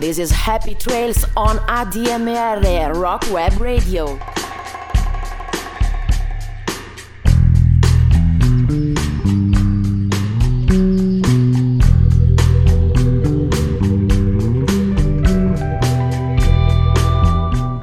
This is Happy Trails on ADMR Rock Web Radio.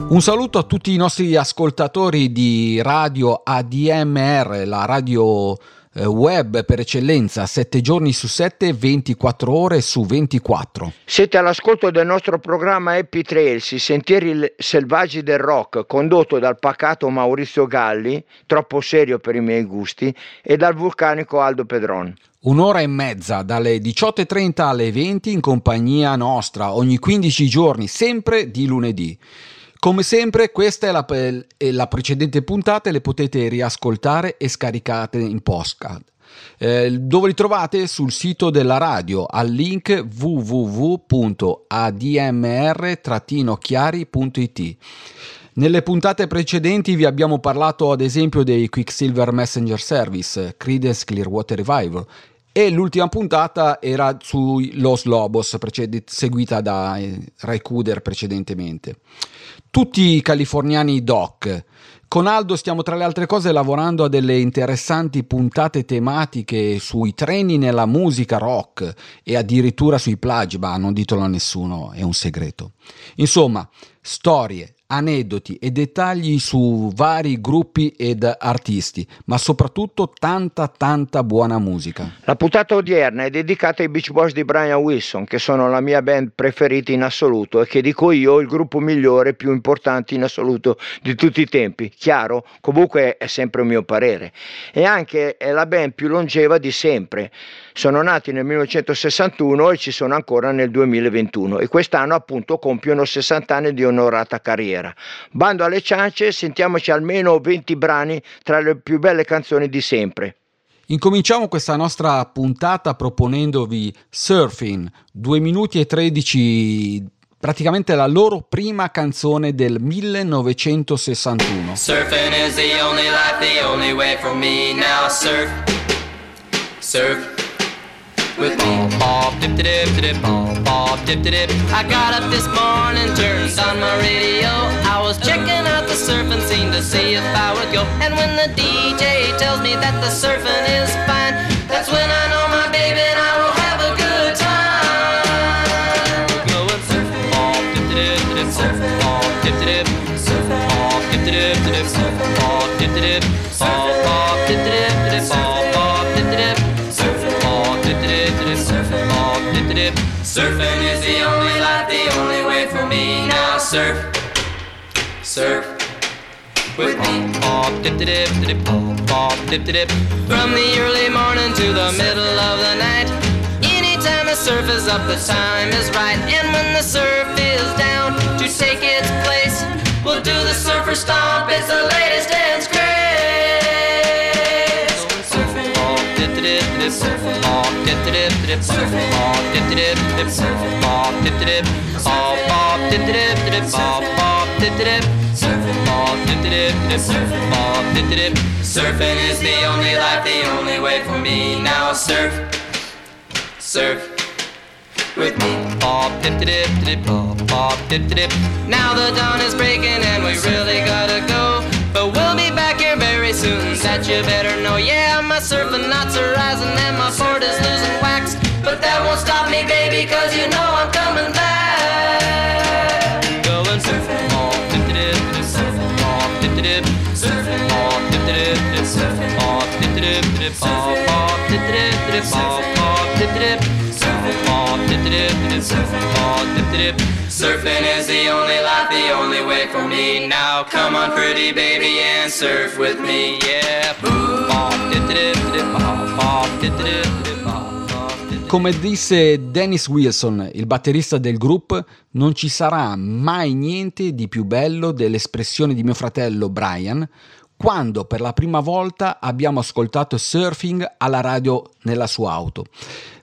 Un saluto a tutti i nostri ascoltatori di radio ADMR, la radio web per eccellenza, 7 giorni su 7, 24 ore su 24. Siete all'ascolto del nostro programma Happy Trails, i sentieri selvaggi del rock, condotto dal pacato Maurizio Galli, troppo serio per i miei gusti, e dal vulcanico Aldo Pedron. Un'ora e mezza dalle 18.30 alle 20 in compagnia nostra, ogni 15 giorni, sempre di lunedì. Come sempre, questa è la, è la precedente puntata le potete riascoltare e scaricate in postcard. Eh, dove li trovate? Sul sito della radio al link www.admr-chiari.it. Nelle puntate precedenti vi abbiamo parlato ad esempio dei Quicksilver Messenger Service, Creedence Clearwater Revival e l'ultima puntata era su Los Lobos, preced- seguita da eh, Ray Cooder precedentemente tutti i californiani doc. Con Aldo stiamo tra le altre cose lavorando a delle interessanti puntate tematiche sui treni nella musica rock e addirittura sui plagi, ma non ditelo a nessuno, è un segreto. Insomma, storie, aneddoti e dettagli su vari gruppi ed artisti, ma soprattutto tanta tanta buona musica. La puntata odierna è dedicata ai Beach Boys di Brian Wilson, che sono la mia band preferita in assoluto e che dico io il gruppo migliore più importante in assoluto di tutti i tempi. Chiaro? Comunque è sempre un mio parere. E anche è la band più longeva di sempre. Sono nati nel 1961 e ci sono ancora nel 2021 e quest'anno appunto compiono 60 anni di onorata carriera. Bando alle ciance, sentiamoci almeno 20 brani tra le più belle canzoni di sempre. Incominciamo questa nostra puntata proponendovi Surfing, 2 minuti e 13 praticamente la loro prima canzone del 1961. Surfing is the only life, the only way for me now surf. Surf with me. Bob, dip dip dip bob, bob, dip dip. I got up this morning, turned on my radio. I was checking out the surfing scene to see if I would go. And when the DJ tells me that the surfing is fine, that's when I know my baby and I will have a good time. Going surfing, bob, dip dip dip, surfing, Surfing is the only life, the only way for me. Now surf, surf with me. Pop, dip, dip, dip, pop, pop, dip, dip. From the early morning to the middle of the night. Anytime the surf is up, the time is right. And when the surf is down to take its place, we'll do the surfer stomp. It's the latest dance surfing is the only life, the only way for me. Now surf, surf with me. Pop, dip, dip, dip, dip, dip. Now the dawn is breaking and we really gotta go. But we'll very soon, that you better know. Yeah, my surfing knots are rising and my board is losing wax. But that won't stop me, baby, cause you know I'm coming back. Going surfing off, dip dip dip, surfing off, dip dip, surfing off, dip dip dip, surfing off, dip dip dip, off off, dip dip dip, off off, dip dip, dip dip, surfing off, dip dip. Surfing is the only life, the only way for me. Now come on, pretty baby, and surf with me, yeah. Come disse Dennis Wilson, il batterista del gruppo, non ci sarà mai niente di più bello dell'espressione di mio fratello Brian quando per la prima volta abbiamo ascoltato surfing alla radio nella sua auto.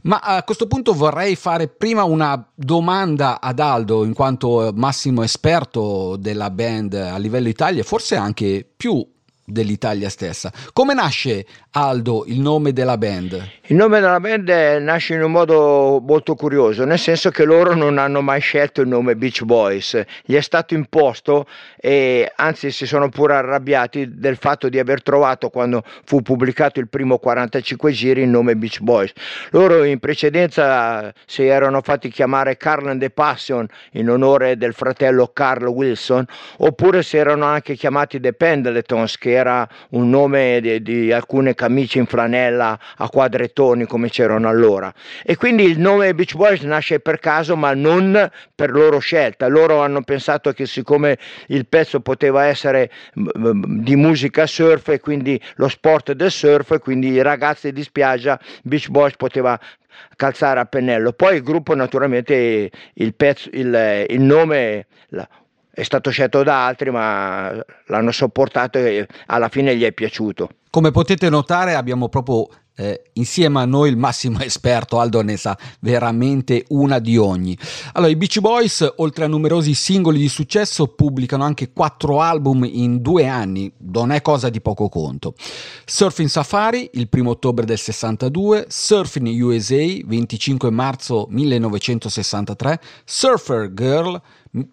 Ma a questo punto vorrei fare prima una domanda ad Aldo, in quanto massimo esperto della band a livello Italia, forse anche più dell'Italia stessa. Come nasce Aldo il nome della band? Il nome della band nasce in un modo molto curioso, nel senso che loro non hanno mai scelto il nome Beach Boys, gli è stato imposto e anzi si sono pure arrabbiati del fatto di aver trovato quando fu pubblicato il primo 45 giri il nome Beach Boys. Loro in precedenza si erano fatti chiamare Carl and the Passion in onore del fratello Carl Wilson oppure si erano anche chiamati The Pendletons che era un nome di, di alcune camicie in flanella a quadrettoni come c'erano allora. E quindi il nome Beach Boys nasce per caso, ma non per loro scelta. Loro hanno pensato che siccome il pezzo poteva essere di musica surf e quindi lo sport del surf, e quindi i ragazzi di spiaggia, Beach Boys poteva calzare a pennello. Poi il gruppo naturalmente il, pezzo, il, il nome è stato scelto da altri, ma l'hanno sopportato e alla fine gli è piaciuto. Come potete notare abbiamo proprio eh, insieme a noi il massimo esperto Aldo ne sa veramente una di ogni. Allora, i Beach Boys, oltre a numerosi singoli di successo, pubblicano anche quattro album in due anni, non è cosa di poco conto. Surfing Safari, il primo ottobre del 62, Surfing USA, 25 marzo 1963, Surfer Girl,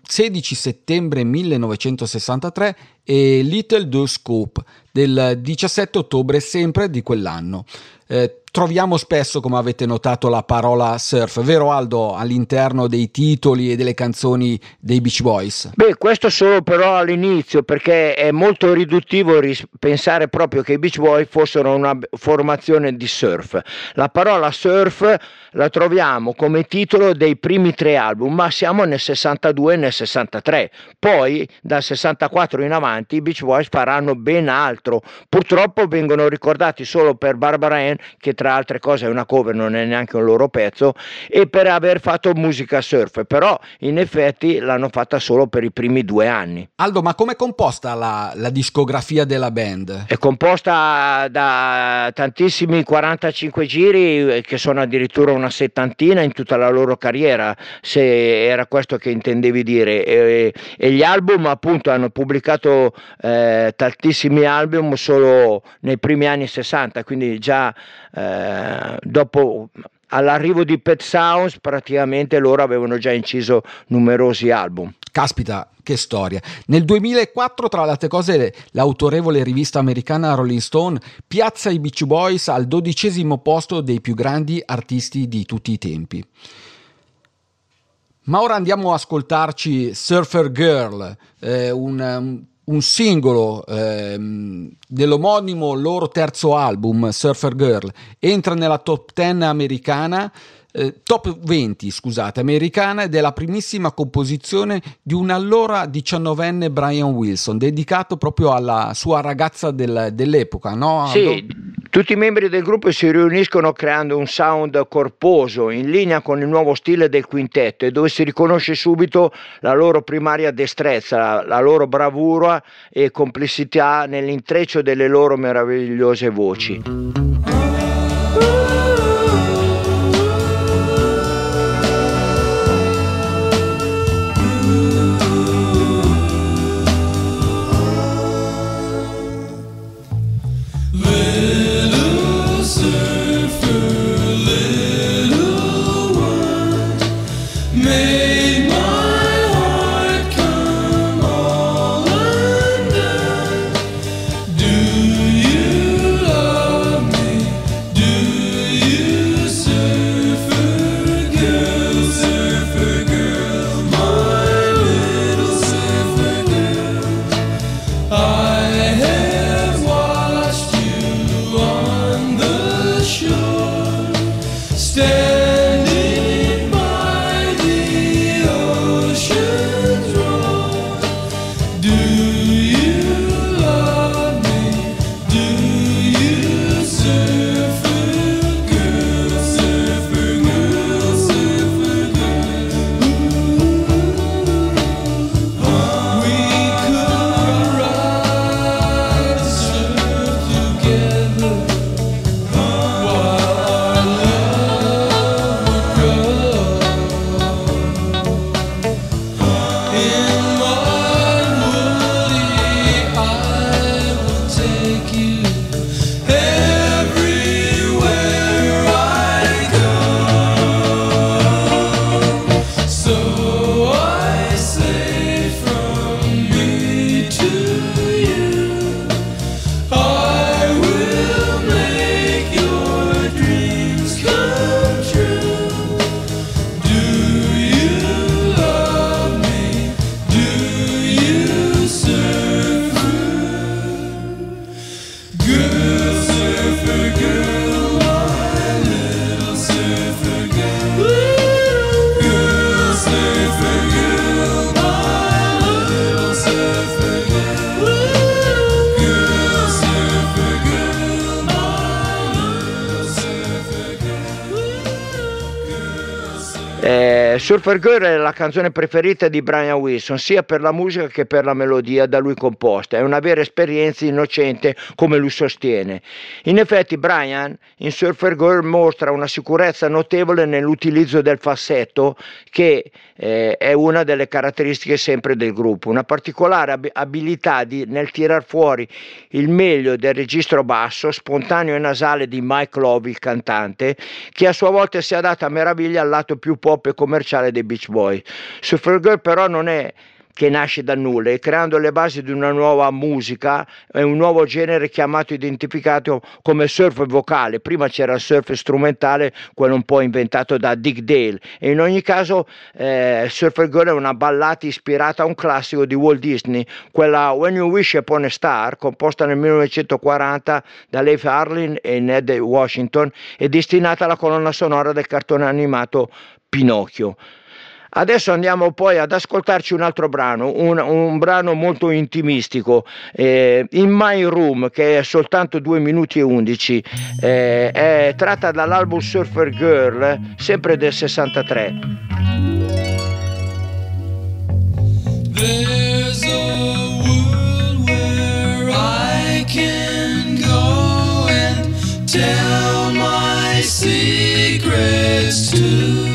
16 settembre 1963 e Little Do Scoop del 17 ottobre sempre di quell'anno. Eh, troviamo spesso, come avete notato, la parola surf, vero Aldo, all'interno dei titoli e delle canzoni dei Beach Boys? Beh, questo solo però all'inizio, perché è molto riduttivo ris- pensare proprio che i Beach Boys fossero una formazione di surf. La parola surf la troviamo come titolo dei primi tre album, ma siamo nel 62 e nel 63. Poi, dal 64 in avanti, i Beach Boys faranno ben altro. Purtroppo vengono ricordati solo per Barbara Ann, che tra tra altre cose è una cover, non è neanche un loro pezzo, e per aver fatto musica surf, però in effetti l'hanno fatta solo per i primi due anni. Aldo, ma com'è composta la, la discografia della band? È composta da tantissimi 45 giri, eh, che sono addirittura una settantina in tutta la loro carriera, se era questo che intendevi dire. E, e gli album appunto hanno pubblicato eh, tantissimi album solo nei primi anni 60, quindi già eh, dopo all'arrivo di Pet Sounds praticamente loro avevano già inciso numerosi album. Caspita, che storia. Nel 2004, tra le altre cose, l'autorevole rivista americana Rolling Stone piazza i Beach Boys al dodicesimo posto dei più grandi artisti di tutti i tempi. Ma ora andiamo a ascoltarci Surfer Girl, eh, un, un singolo ehm, dell'omonimo loro terzo album, Surfer Girl, entra nella top 10 americana eh, top 20, scusate, americana ed è la primissima composizione di un allora diciannovenne Brian Wilson, dedicato proprio alla sua ragazza del, dell'epoca, no? Sì, tutti i membri del gruppo si riuniscono creando un sound corposo, in linea con il nuovo stile del quintetto e dove si riconosce subito la loro primaria destrezza, la, la loro bravura e complessità nell'intreccio delle loro meravigliose voci. Surfer Girl è la canzone preferita di Brian Wilson, sia per la musica che per la melodia da lui composta. È una vera esperienza innocente, come lui sostiene. In effetti, Brian in Surfer Girl mostra una sicurezza notevole nell'utilizzo del falsetto, che eh, è una delle caratteristiche sempre del gruppo. Una particolare ab- abilità di, nel tirar fuori il meglio del registro basso, spontaneo e nasale di Mike Love, il cantante, che a sua volta si adatta a meraviglia al lato più pop e commerciale dei Beach Boys. Supergirl però non è che nasce da nulla e creando le basi di una nuova musica e un nuovo genere chiamato identificato come surf vocale. Prima c'era il surf strumentale, quello un po' inventato da Dick Dale. E in ogni caso, eh, Surfer Girl è una ballata ispirata a un classico di Walt Disney, quella When You Wish Upon a Star, composta nel 1940 da Leif Harlin e Ned Washington, e destinata alla colonna sonora del cartone animato Pinocchio. Adesso andiamo poi ad ascoltarci un altro brano, un, un brano molto intimistico, eh, In My Room, che è soltanto 2 minuti e 11, eh, è tratta dall'album Surfer Girl, sempre del 63. There's a world where I can go and tell my secrets to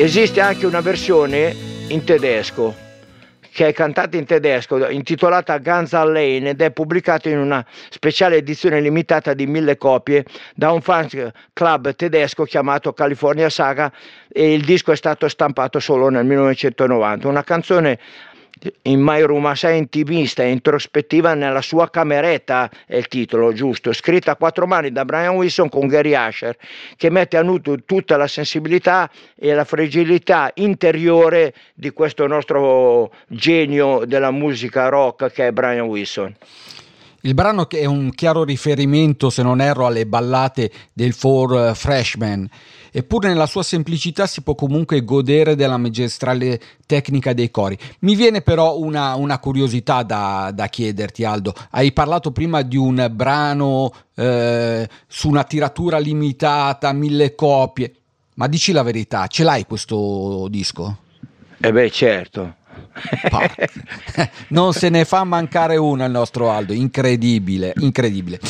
Esiste anche una versione in tedesco che è cantata in tedesco, intitolata Guns N' Lane ed è pubblicata in una speciale edizione limitata di mille copie da un fan club tedesco chiamato California Saga e il disco è stato stampato solo nel 1990. Una canzone in Room assai intimista e introspettiva nella sua cameretta è il titolo giusto? Scritta a quattro mani da Brian Wilson con Gary Asher che mette a nudo tutta la sensibilità e la fragilità interiore di questo nostro genio della musica rock che è Brian Wilson. Il brano è un chiaro riferimento, se non erro, alle ballate del Four Freshman, eppure nella sua semplicità si può comunque godere della magistrale tecnica dei cori. Mi viene però una, una curiosità da, da, chiederti, Aldo. Hai parlato prima di un brano eh, su una tiratura limitata, mille copie, ma dici la verità, ce l'hai questo disco? Eh beh, certo. Non se ne fa mancare una il nostro Aldo, incredibile, incredibile.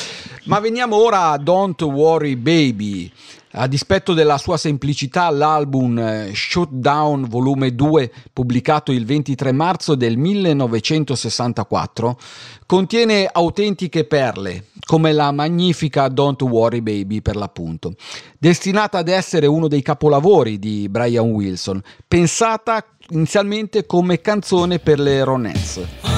Ma veniamo ora a Don't Worry Baby. A dispetto della sua semplicità, l'album Shutdown Volume 2, pubblicato il 23 marzo del 1964, contiene autentiche perle, come la magnifica Don't Worry Baby per l'appunto, destinata ad essere uno dei capolavori di Brian Wilson, pensata inizialmente come canzone per le Ronettes.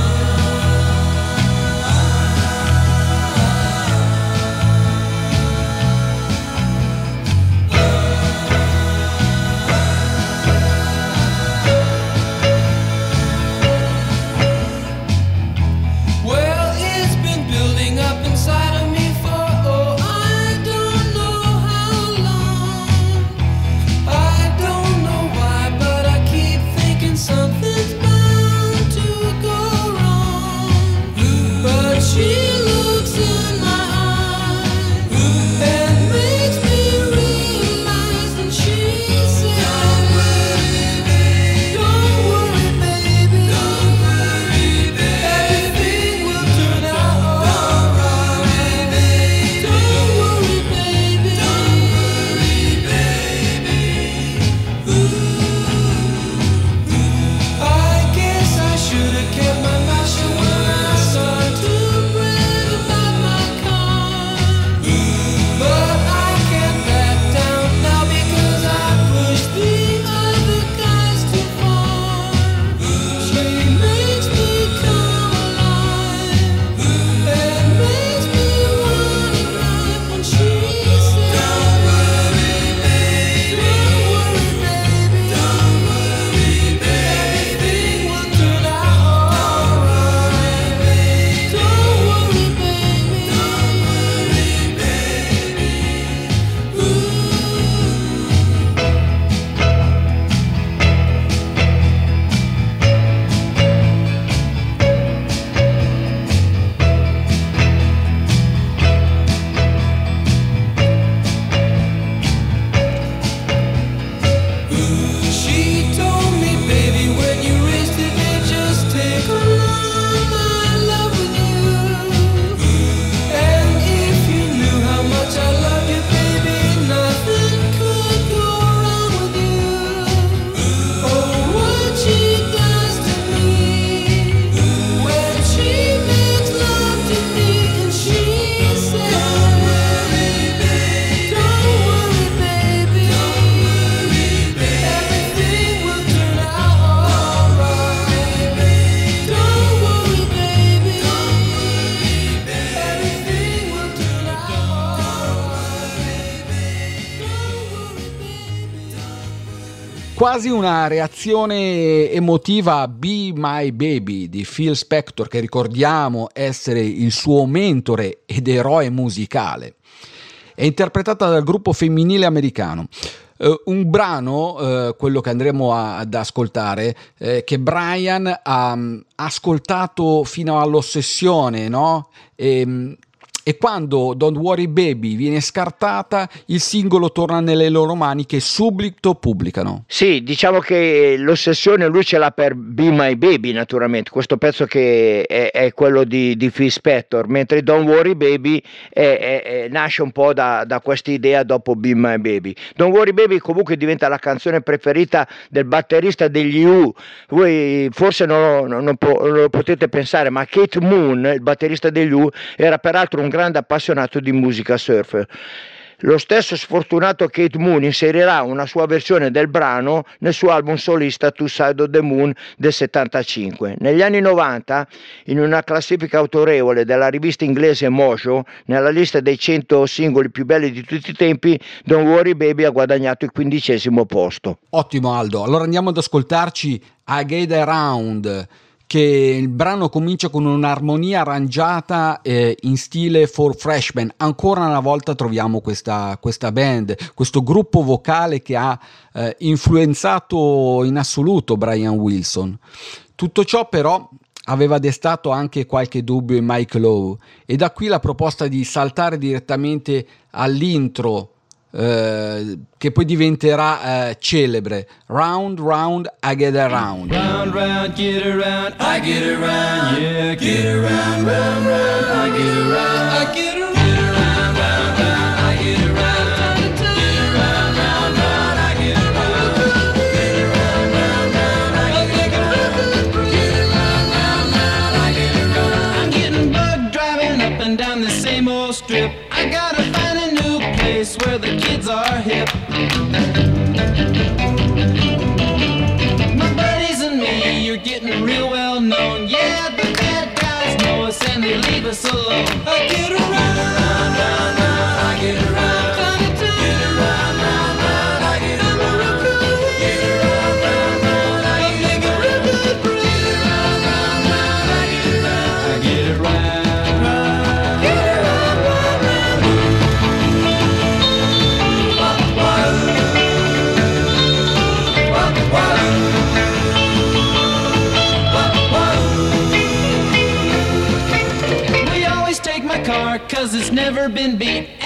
Quasi una reazione emotiva a Be My Baby di Phil Spector, che ricordiamo essere il suo mentore ed eroe musicale. È interpretata dal gruppo femminile americano. Uh, un brano, uh, quello che andremo a, ad ascoltare, eh, che Brian ha um, ascoltato fino all'ossessione, no? E, um, e quando Don't Worry Baby viene scartata, il singolo torna nelle loro mani che subito pubblicano. Sì, diciamo che l'ossessione lui ce l'ha per Be My Baby naturalmente, questo pezzo che è, è quello di, di Phil Spector, mentre Don't Worry Baby è, è, nasce un po' da, da questa idea dopo Be My Baby. Don't Worry Baby comunque diventa la canzone preferita del batterista degli U, voi forse non, non, non, non lo potete pensare, ma Kate Moon, il batterista degli U, era peraltro un grande appassionato di musica surf. Lo stesso sfortunato Kate Moon inserirà una sua versione del brano nel suo album solista Two Side of the Moon del 75. Negli anni 90, in una classifica autorevole della rivista inglese Mojo, nella lista dei 100 singoli più belli di tutti i tempi, Don't Worry Baby ha guadagnato il quindicesimo posto. Ottimo Aldo, allora andiamo ad ascoltarci I Get Around che il brano comincia con un'armonia arrangiata eh, in stile for freshman. Ancora una volta troviamo questa, questa band, questo gruppo vocale che ha eh, influenzato in assoluto Brian Wilson. Tutto ciò però aveva destato anche qualche dubbio in Mike Lowe e da qui la proposta di saltare direttamente all'intro eh, che poi diventerà eh, celebre. Round Round I Get Around. Round round get around I get around yeah. Get around round round I get around I get around Hey! Been beat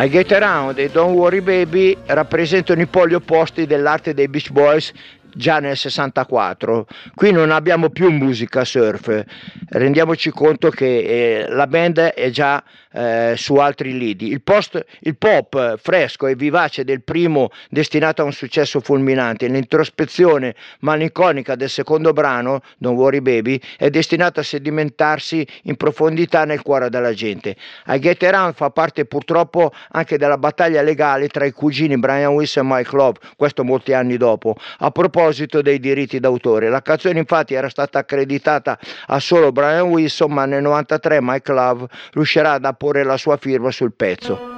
I Get Around e Don't Worry Baby. Rappresentano i poli opposti dell'arte dei Beach Boys già nel 64. Qui non abbiamo più musica surf, rendiamoci conto che eh, la band è già eh, su altri lidi. Il, post, il pop fresco e vivace del primo destinato a un successo fulminante, l'introspezione malinconica del secondo brano, Don't Worry Baby, è destinato a sedimentarsi in profondità nel cuore della gente. I Get Around fa parte purtroppo anche della battaglia legale tra i cugini Brian Wilson e Mike Love, questo molti anni dopo, a proposito dei diritti d'autore. La canzone infatti era stata accreditata a solo Brian Wilson, ma nel 93 Mike Love riuscirà ad apporre la sua firma sul pezzo.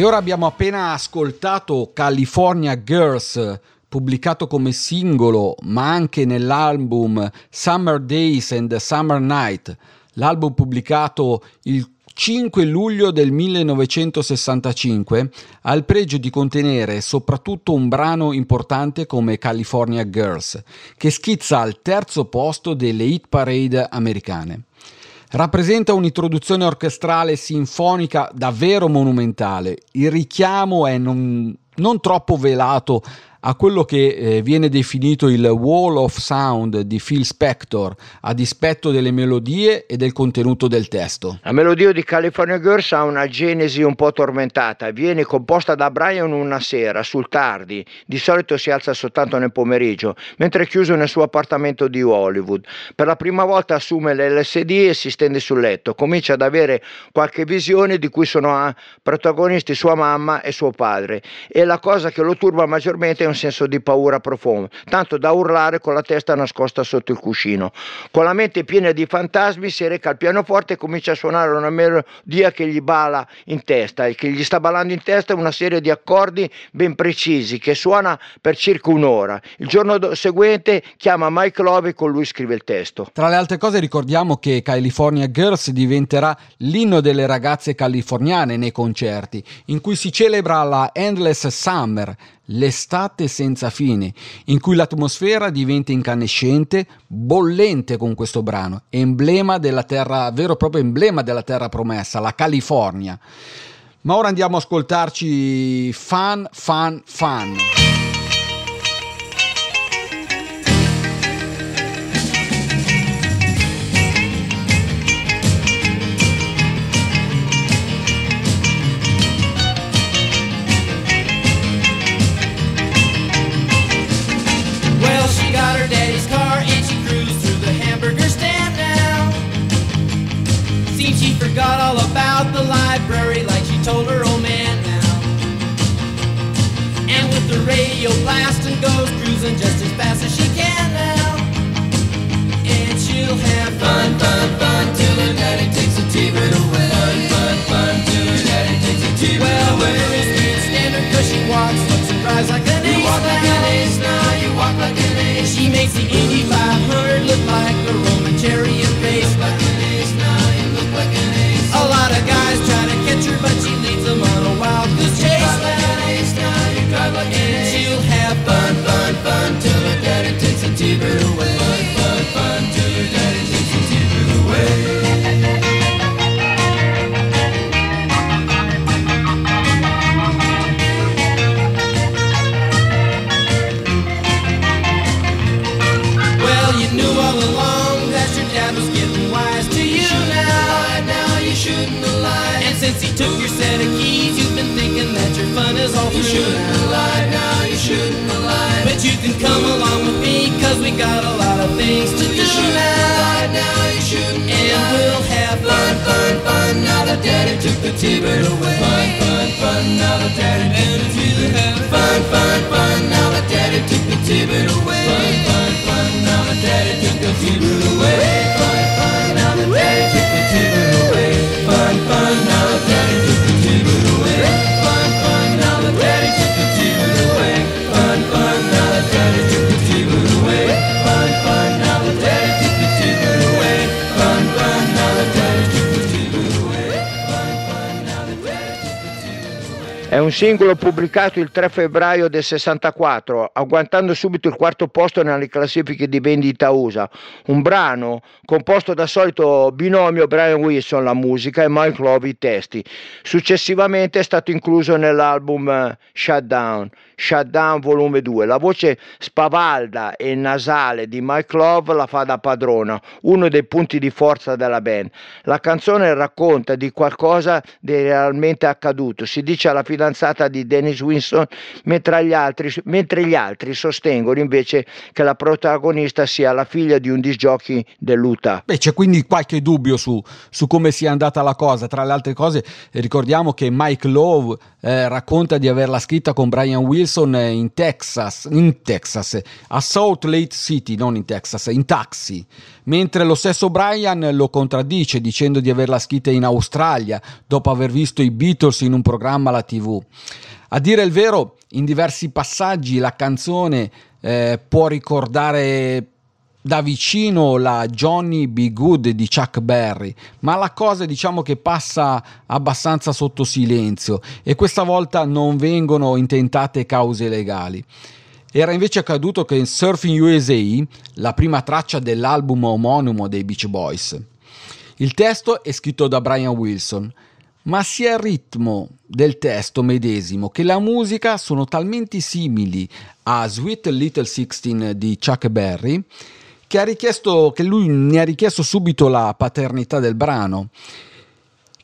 E ora abbiamo appena ascoltato California Girls, pubblicato come singolo, ma anche nell'album Summer Days and Summer Night, l'album pubblicato il 5 luglio del 1965 ha il pregio di contenere soprattutto un brano importante come California Girls, che schizza al terzo posto delle hit parade americane. Rappresenta un'introduzione orchestrale sinfonica davvero monumentale. Il richiamo è non, non troppo velato a quello che eh, viene definito il Wall of Sound di Phil Spector, a dispetto delle melodie e del contenuto del testo. La melodia di California Girls ha una genesi un po' tormentata, viene composta da Brian una sera, sul tardi, di solito si alza soltanto nel pomeriggio, mentre è chiuso nel suo appartamento di Hollywood. Per la prima volta assume l'LSD e si stende sul letto, comincia ad avere qualche visione di cui sono protagonisti sua mamma e suo padre e la cosa che lo turba maggiormente è un senso di paura profondo, tanto da urlare con la testa nascosta sotto il cuscino. Con la mente piena di fantasmi si reca al pianoforte e comincia a suonare una melodia che gli bala in testa e che gli sta ballando in testa una serie di accordi ben precisi che suona per circa un'ora. Il giorno seguente chiama Mike Love e con lui scrive il testo. Tra le altre cose ricordiamo che California Girls diventerà l'inno delle ragazze californiane nei concerti, in cui si celebra la Endless Summer, l'estate senza fine, in cui l'atmosfera diventa incandescente, bollente con questo brano, emblema della terra, vero e proprio emblema della terra promessa, la California. Ma ora andiamo a ascoltarci Fan, Fan, Fan. The radio blasting goes cruising just as fast as she can now. And she'll have fun, fun, fun till her daddy takes a T-bird away. Fun, fun, fun till her daddy takes a T-bird oh well, away. Well, girls can't stand her cause she walks, looks and cries like an you ace. You walk like an ace now, you walk like an ace. She makes the Indy 500 look like a got a lot of things to do now. You shouldn't And we'll have fun, fun, fun. Now that daddy took the T-bird away. Fun, fun, fun. Now that daddy took the T-bird. Fun, fun, fun. Now un singolo pubblicato il 3 febbraio del 64, agguantando subito il quarto posto nelle classifiche di vendita USA. Un brano composto dal solito binomio Brian Wilson, la musica, e Mike Love, i testi. Successivamente è stato incluso nell'album eh, Shutdown. Shutdown volume 2. La voce spavalda e nasale di Mike Love la fa da padrona, uno dei punti di forza della band. La canzone racconta di qualcosa di realmente accaduto, si dice alla fidanzata di Dennis Winston, mentre gli altri, mentre gli altri sostengono invece che la protagonista sia la figlia di un disgiochi dell'Utah. Beh, c'è quindi qualche dubbio su, su, come sia andata la cosa. Tra le altre cose, ricordiamo che Mike Love eh, racconta di averla scritta con Brian Wilson in Texas, in Texas, a Salt Lake City, non in Texas, in taxi. Mentre lo stesso Brian lo contraddice dicendo di averla scritta in Australia dopo aver visto i Beatles in un programma alla TV. A dire il vero, in diversi passaggi la canzone eh, può ricordare da vicino la Johnny B. Good di Chuck Berry, ma la cosa diciamo che passa abbastanza sotto silenzio e questa volta non vengono intentate cause legali. Era invece accaduto che in Surfing USA, la prima traccia dell'album omonimo dei Beach Boys. Il testo è scritto da Brian Wilson, ma sia il ritmo del testo medesimo che la musica sono talmente simili a Sweet Little Sixteen di Chuck Berry che, ha richiesto, che lui ne ha richiesto subito la paternità del brano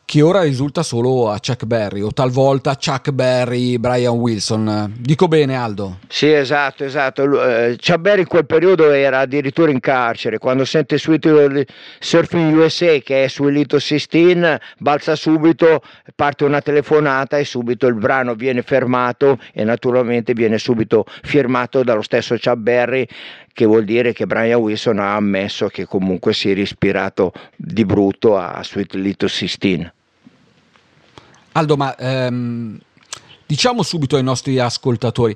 che ora risulta solo a Chuck Berry o talvolta Chuck Berry, Brian Wilson. Dico bene Aldo? Sì, esatto, esatto. Uh, Chuck Berry in quel periodo era addirittura in carcere, quando sente Sweet Surfing USA che è su Elito 16, balza subito, parte una telefonata e subito il brano viene fermato e naturalmente viene subito firmato dallo stesso Chuck Berry che vuol dire che Brian Wilson ha ammesso che comunque si è ispirato di brutto a Sweet Little 16. Aldo, ma ehm, diciamo subito ai nostri ascoltatori,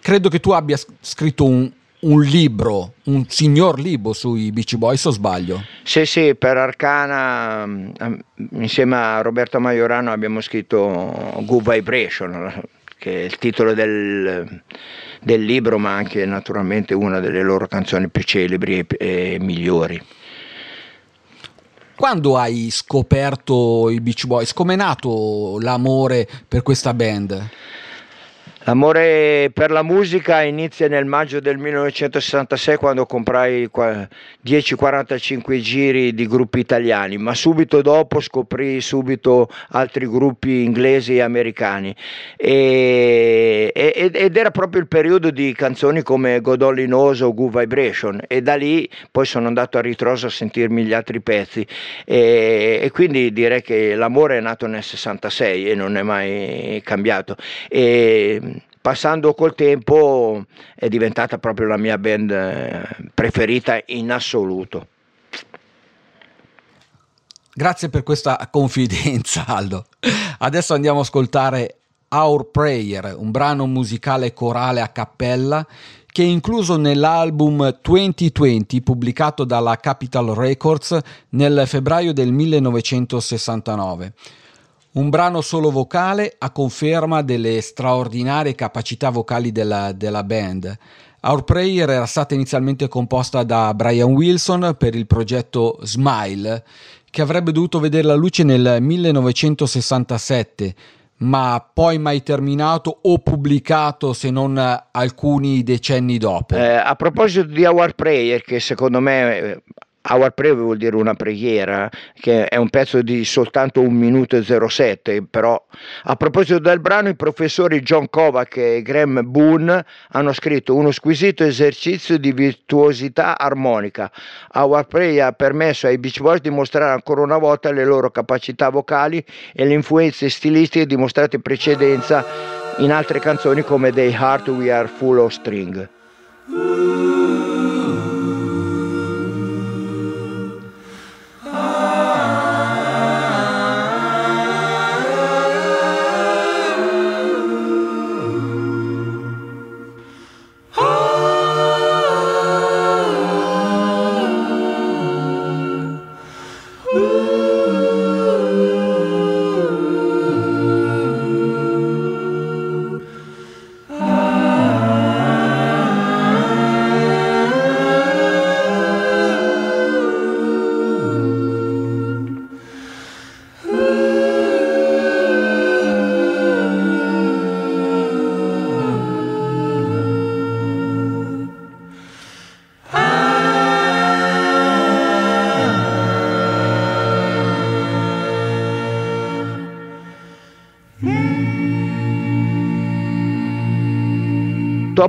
credo che tu abbia scritto un, un libro, un signor libro sui Beach Boys o sbaglio? Sì, sì, per Arcana mm, insieme a Roberto Maiorano abbiamo scritto Good Vibration, che è il titolo del, del libro, ma anche naturalmente una delle loro canzoni più celebri e, e migliori. Quando hai scoperto i Beach Boys? Com'è nato l'amore per questa band? L'amore per la musica inizia nel maggio del 1966 quando comprai 10-45 giri di gruppi italiani, ma subito dopo scoprì subito altri gruppi inglesi e americani e, ed era proprio il periodo di canzoni come Godolinoso o Good Vibration e da lì poi sono andato a ritroso a sentirmi gli altri pezzi e, e quindi direi che l'amore è nato nel 66 e non è mai cambiato. E, passando col tempo è diventata proprio la mia band eh, preferita in assoluto. Grazie per questa confidenza Aldo. Adesso andiamo ad ascoltare Our Prayer, un brano musicale corale a cappella che è incluso nell'album 2020 pubblicato dalla Capitol Records nel febbraio del 1969. Un brano solo vocale a conferma delle straordinarie capacità vocali della, della band. Our Prayer era stata inizialmente composta da Brian Wilson per il progetto Smile, che avrebbe dovuto vedere la luce nel 1967, ma poi mai terminato o pubblicato se non alcuni decenni dopo. Eh, a proposito di Our Prayer, che secondo me eh, Our Prayer vuol dire una preghiera, che è un pezzo di soltanto un minuto e 07, però a proposito del brano i professori John Kovac e Graham Boone hanno scritto uno squisito esercizio di virtuosità armonica. Our Prayer ha permesso ai Beach Boys di mostrare ancora una volta le loro capacità vocali e le influenze stilistiche dimostrate in precedenza in altre canzoni come The Heart We Are Full of String.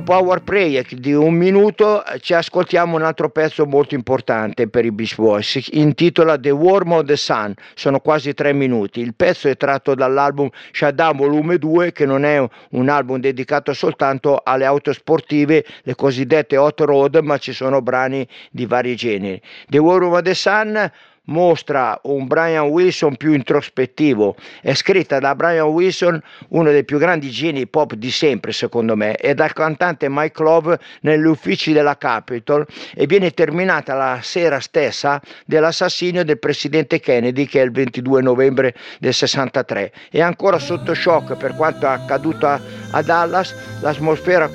Dopo Our Prayer di un minuto ci ascoltiamo un altro pezzo molto importante per i Beach Boys, si intitola The Warm of the Sun, sono quasi tre minuti. Il pezzo è tratto dall'album Shutdown Volume 2 che non è un album dedicato soltanto alle auto sportive, le cosiddette hot road, ma ci sono brani di vari generi. The Warm of the Sun mostra un Brian Wilson più introspettivo. È scritta da Brian Wilson, uno dei più grandi geni pop di sempre, secondo me, e dal cantante Mike Love negli uffici della Capitol e viene terminata la sera stessa dell'assassinio del presidente Kennedy, che è il 22 novembre del 63. È ancora sotto shock per quanto accaduto a, a Dallas, l'atmosfera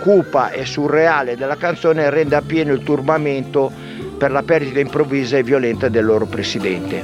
cupa e surreale della canzone rende appieno il turbamento per la perdita improvvisa e violenta del loro presidente.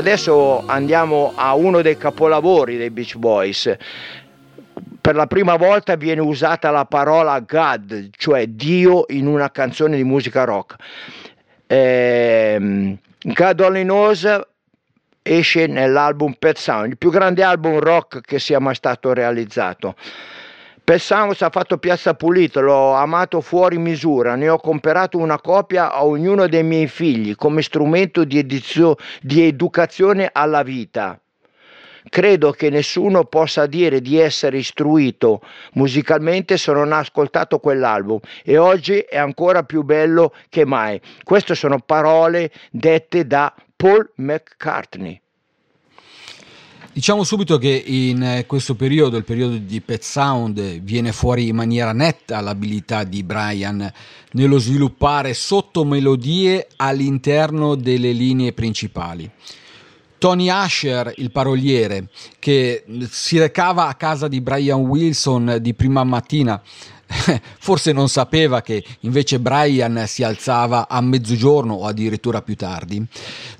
Adesso andiamo a uno dei capolavori dei Beach Boys. Per la prima volta viene usata la parola God, cioè Dio, in una canzone di musica rock. Ehm, God Only Knows esce nell'album Pet Sound, il più grande album rock che sia mai stato realizzato. Pet Sounds ha fatto piazza pulita, l'ho amato fuori misura, ne ho comprato una copia a ognuno dei miei figli come strumento di, edizio- di educazione alla vita. Credo che nessuno possa dire di essere istruito musicalmente se non ha ascoltato quell'album e oggi è ancora più bello che mai. Queste sono parole dette da Paul McCartney. Diciamo subito che in eh, questo periodo, il periodo di Pet Sound, viene fuori in maniera netta l'abilità di Brian nello sviluppare sottomelodie all'interno delle linee principali. Tony Asher, il paroliere, che si recava a casa di Brian Wilson di prima mattina, forse non sapeva che invece Brian si alzava a mezzogiorno o addirittura più tardi.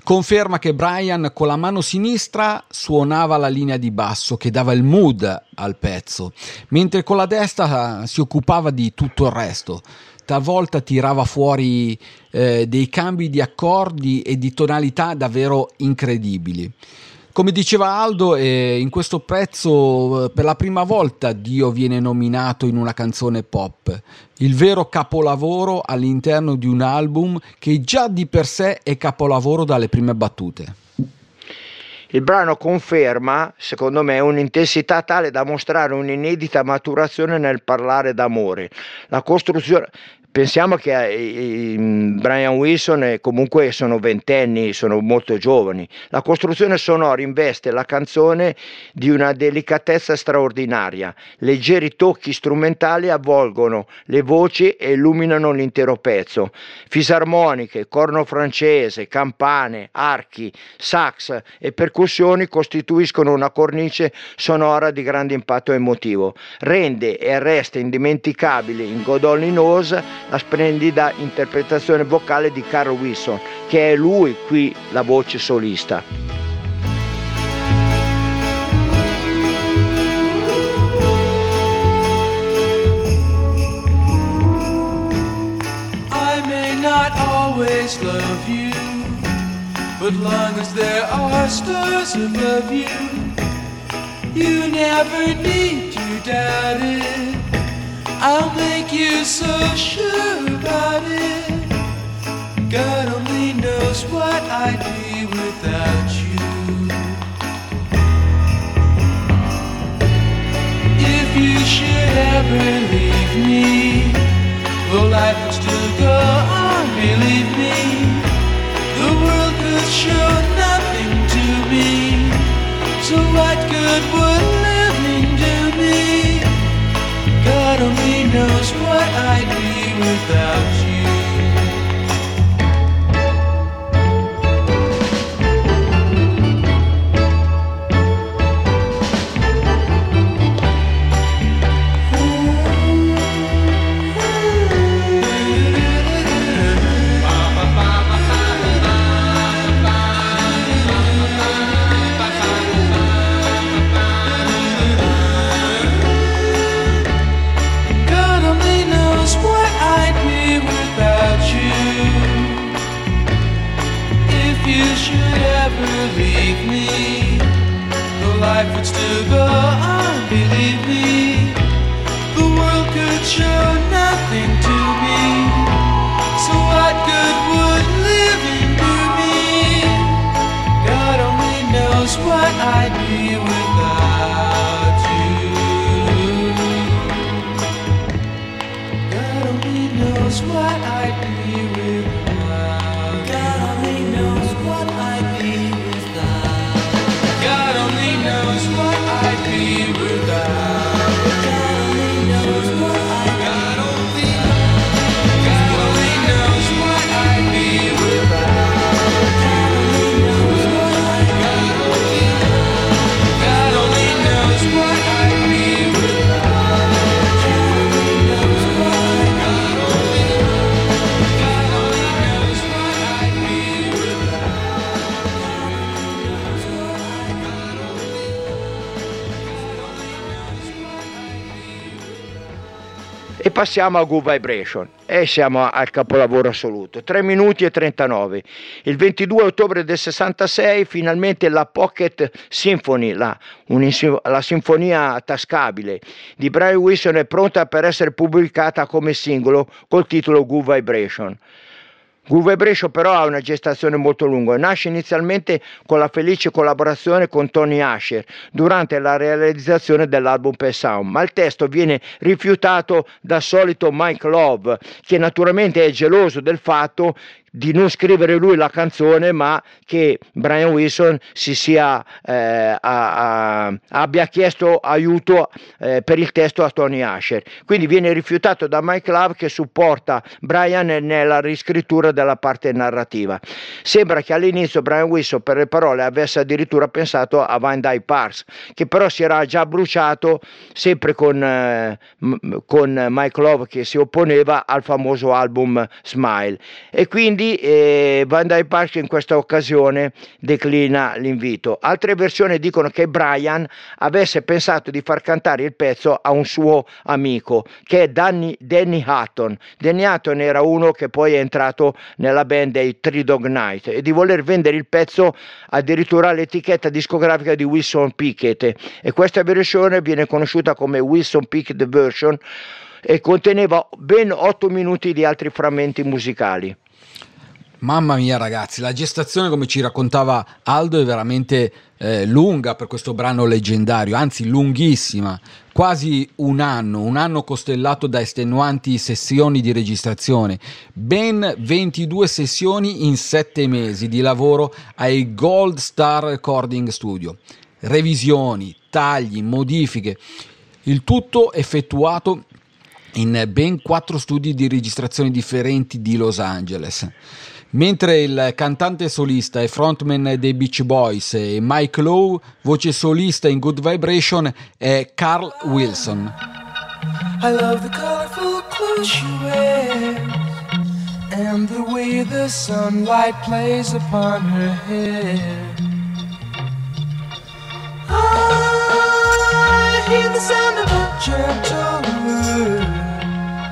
Conferma che Brian con la mano sinistra suonava la linea di basso che dava il mood al pezzo, mentre con la destra si occupava di tutto il resto. Talvolta tirava fuori eh, dei cambi di accordi e di tonalità davvero incredibili. Come diceva Aldo, eh, in questo prezzo eh, per la prima volta Dio viene nominato in una canzone pop, il vero capolavoro all'interno di un album che già di per sé è capolavoro dalle prime battute. Il brano conferma, secondo me, un'intensità tale da mostrare un'inedita maturazione nel parlare d'amore. La costruzione, pensiamo che eh, Brian Wilson comunque sono ventenni, sono molto giovani. La costruzione sonora investe la canzone di una delicatezza straordinaria. Leggeri tocchi strumentali avvolgono le voci e illuminano l'intero pezzo. Fisarmoniche, corno francese, campane, archi, sax e percussioni costituiscono una cornice sonora di grande impatto emotivo. Rende e resta indimenticabile in Godolin Nose la splendida interpretazione vocale di Carl Wilson, che è lui qui la voce solista. I may not always love you, but long as there are stars above you, you never need to doubt it. I'll make you so sure about it. God only knows what I'd be without you. If you should ever leave me, well, life would still go on, believe me. The world could show passiamo a Good Vibration e siamo al capolavoro assoluto. 3 minuti e 39. Il 22 ottobre del 66 finalmente la Pocket Symphony, la, la sinfonia tascabile di Brian Wilson è pronta per essere pubblicata come singolo col titolo Good Vibration. Good Vibration però ha una gestazione molto lunga, nasce inizialmente con la felice collaborazione con Tony Asher durante la realizzazione dell'album per Sound, ma il testo viene rifiutato dal solito Mike Love, che naturalmente è geloso del fatto di non scrivere lui la canzone, ma che Brian Wilson si sia, eh, a, a, abbia chiesto aiuto eh, per il testo a Tony Asher. Quindi viene rifiutato da Mike Love che supporta Brian nella riscrittura della parte narrativa. Sembra che all'inizio Brian Wilson per le parole avesse addirittura pensato a Van Dyke Parks, che però si era già bruciato sempre con, eh, con Mike Love che si opponeva al famoso album Smile. E quindi quindi eh, Dyke Park in questa occasione declina l'invito. Altre versioni dicono che Brian avesse pensato di far cantare il pezzo a un suo amico che è Danny, Danny Hutton. Danny Hutton era uno che poi è entrato nella band dei Three Dog Night e di voler vendere il pezzo addirittura all'etichetta discografica di Wilson Pickett e questa versione viene conosciuta come Wilson Pickett Version e conteneva ben 8 minuti di altri frammenti musicali. Mamma mia ragazzi, la gestazione come ci raccontava Aldo è veramente eh, lunga per questo brano leggendario, anzi lunghissima, quasi un anno, un anno costellato da estenuanti sessioni di registrazione, ben 22 sessioni in 7 mesi di lavoro ai Gold Star Recording Studio, revisioni, tagli, modifiche, il tutto effettuato in ben quattro studi di registrazione differenti di Los Angeles. Mentre il cantante solista e frontman dei Beach Boys e Mike Lowe, voce solista in Good Vibration, è Carl Wilson. I love the colorful clothes she wears and the way the sunlight plays upon her hair. I hear the sound of a gentle word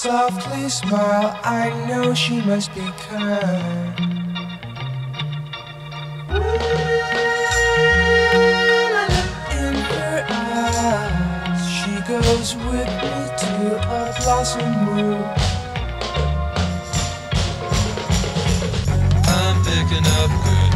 Softly smile, I know she must be kind. In her eyes, she goes with me to a blossom room. I'm picking up good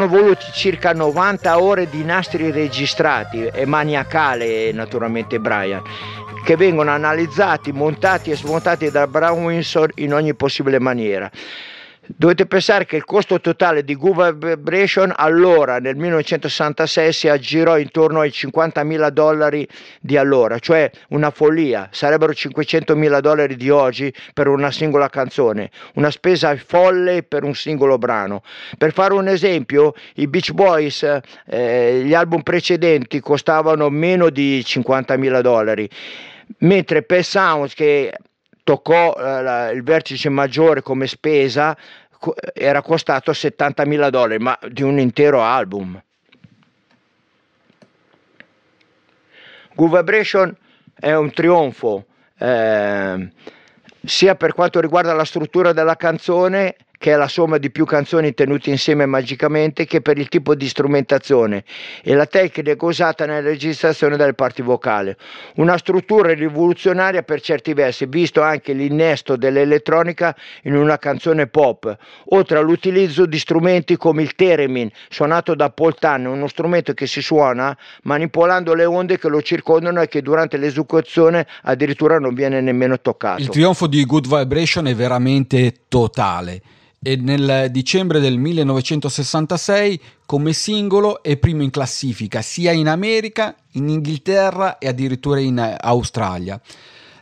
sono voluti circa 90 ore di nastri registrati e maniacale naturalmente Brian che vengono analizzati, montati e smontati da Brown Windsor in ogni possibile maniera. Dovete pensare che il costo totale di Good Vibration allora nel 1966 si aggirò intorno ai 50.000 dollari di allora, cioè una follia, sarebbero 500.000 dollari di oggi per una singola canzone, una spesa folle per un singolo brano. Per fare un esempio, i Beach Boys, eh, gli album precedenti costavano meno di 50.000 dollari, mentre Pet Sounds che toccò eh, il vertice maggiore come spesa era costato 70.000 dollari, ma di un intero album. Good Vibration è un trionfo, ehm, sia per quanto riguarda la struttura della canzone, che è la somma di più canzoni tenute insieme magicamente, che per il tipo di strumentazione e la tecnica usata nella registrazione delle parti vocali. Una struttura rivoluzionaria per certi versi, visto anche l'innesto dell'elettronica in una canzone pop, oltre all'utilizzo di strumenti come il theremin, suonato da Paul Tann, uno strumento che si suona manipolando le onde che lo circondano e che durante l'esecuzione addirittura non viene nemmeno toccato. Il trionfo di Good Vibration è veramente totale e nel dicembre del 1966 come singolo è primo in classifica sia in America, in Inghilterra e addirittura in Australia.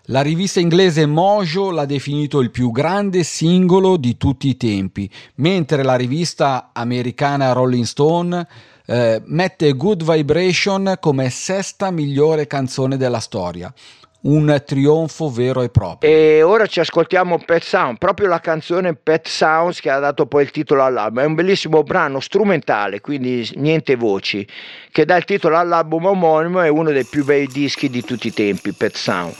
La rivista inglese Mojo l'ha definito il più grande singolo di tutti i tempi, mentre la rivista americana Rolling Stone eh, mette Good Vibration come sesta migliore canzone della storia. Un trionfo vero e proprio. E ora ci ascoltiamo Pet Sound, proprio la canzone Pet Sounds che ha dato poi il titolo all'album. È un bellissimo brano strumentale, quindi niente voci, che dà il titolo all'album omonimo e uno dei più bei dischi di tutti i tempi, Pet Sound.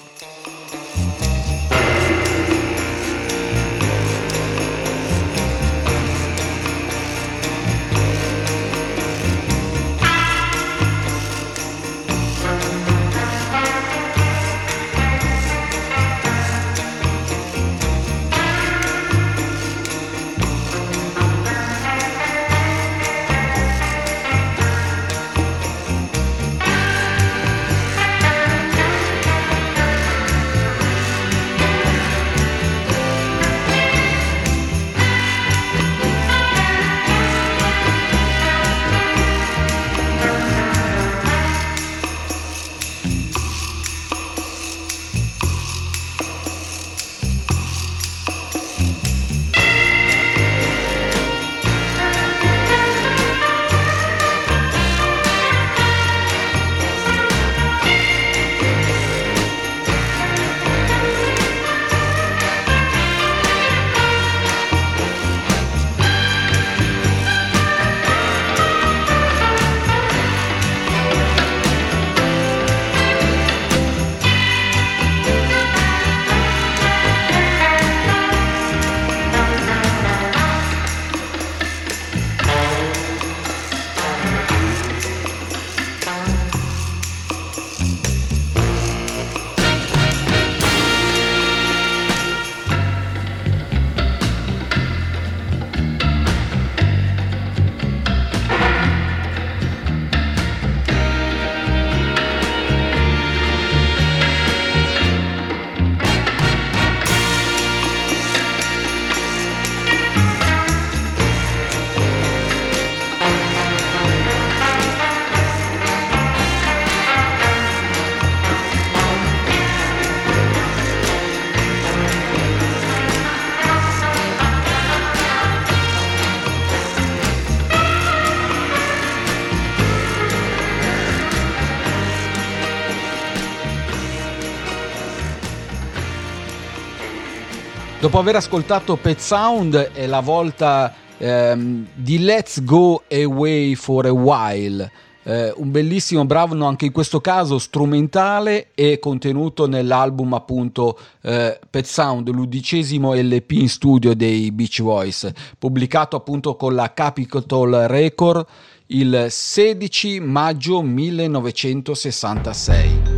Dopo aver ascoltato Pet Sound è la volta ehm, di Let's Go Away for a While. Eh, un bellissimo brano anche in questo caso strumentale e contenuto nell'album appunto eh, Pet Sound, l'undicesimo LP in studio dei Beach Boys, pubblicato appunto con la Capitol Record il 16 maggio 1966.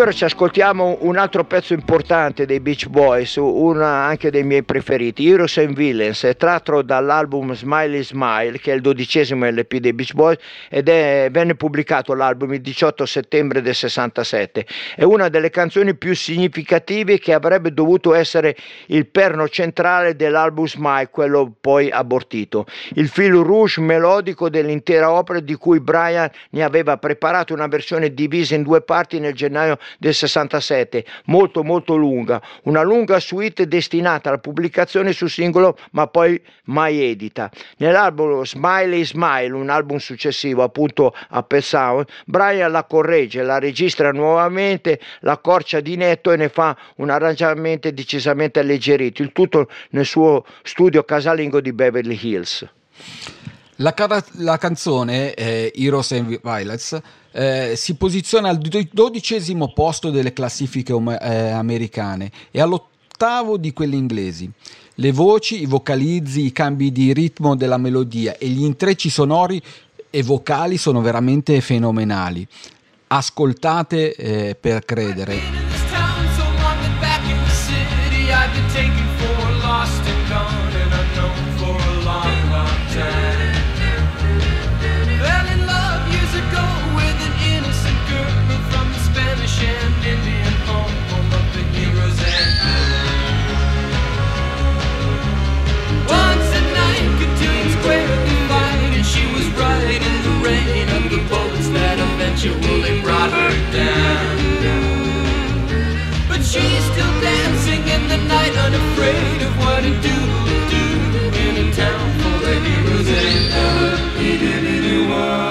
Ora ci ascoltiamo un altro pezzo importante dei Beach Boys, uno anche dei miei preferiti, Heroes and Villains, tratto dall'album Smiley Smile, che è il dodicesimo LP dei Beach Boys, ed è, venne pubblicato l'album il 18 settembre del 67. È una delle canzoni più significative che avrebbe dovuto essere il perno centrale dell'album Smile, quello poi abortito. Il fil rouge melodico dell'intera opera di cui Brian ne aveva preparato una versione divisa in due parti nel gennaio del 67, molto molto lunga, una lunga suite destinata alla pubblicazione su singolo ma poi mai edita. Nell'album Smiley Smile, un album successivo appunto a Pet Sound, Brian la corregge, la registra nuovamente, la accorcia di netto e ne fa un arrangiamento decisamente alleggerito, il tutto nel suo studio casalingo di Beverly Hills. La, cara- la canzone eh, Heroes and Violets eh, si posiziona al do- dodicesimo posto delle classifiche eh, americane e all'ottavo di quelle inglesi. Le voci, i vocalizzi, i cambi di ritmo della melodia e gli intrecci sonori e vocali sono veramente fenomenali. Ascoltate eh, per credere. In the night, unafraid of what it do do in a town full of heroes and Stand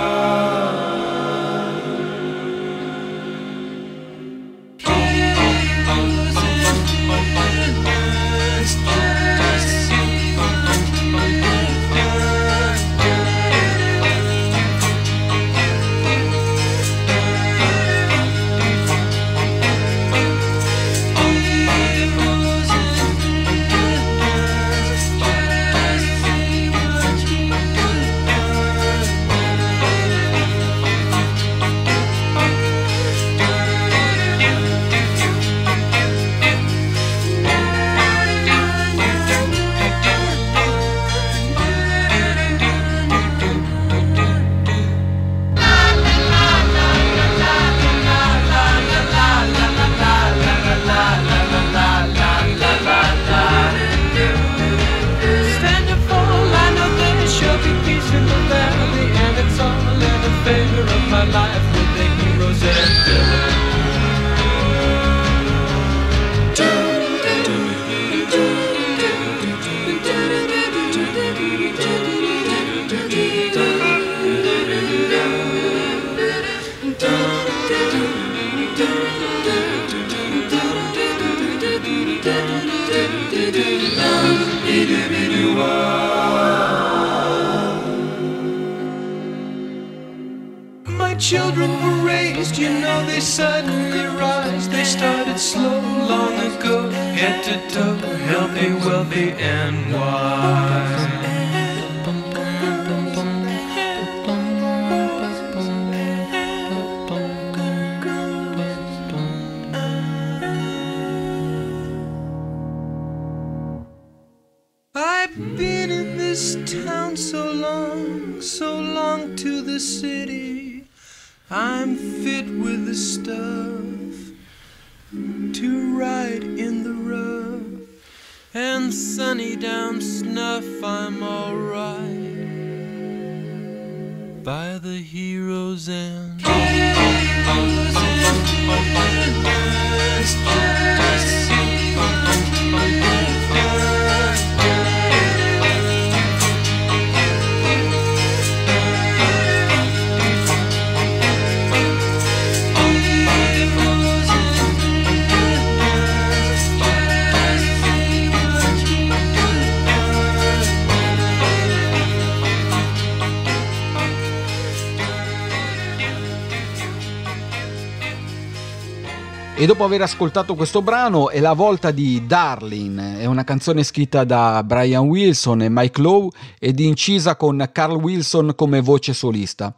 dopo aver ascoltato questo brano è la volta di Darling, è una canzone scritta da Brian Wilson e Mike Lowe ed incisa con Carl Wilson come voce solista.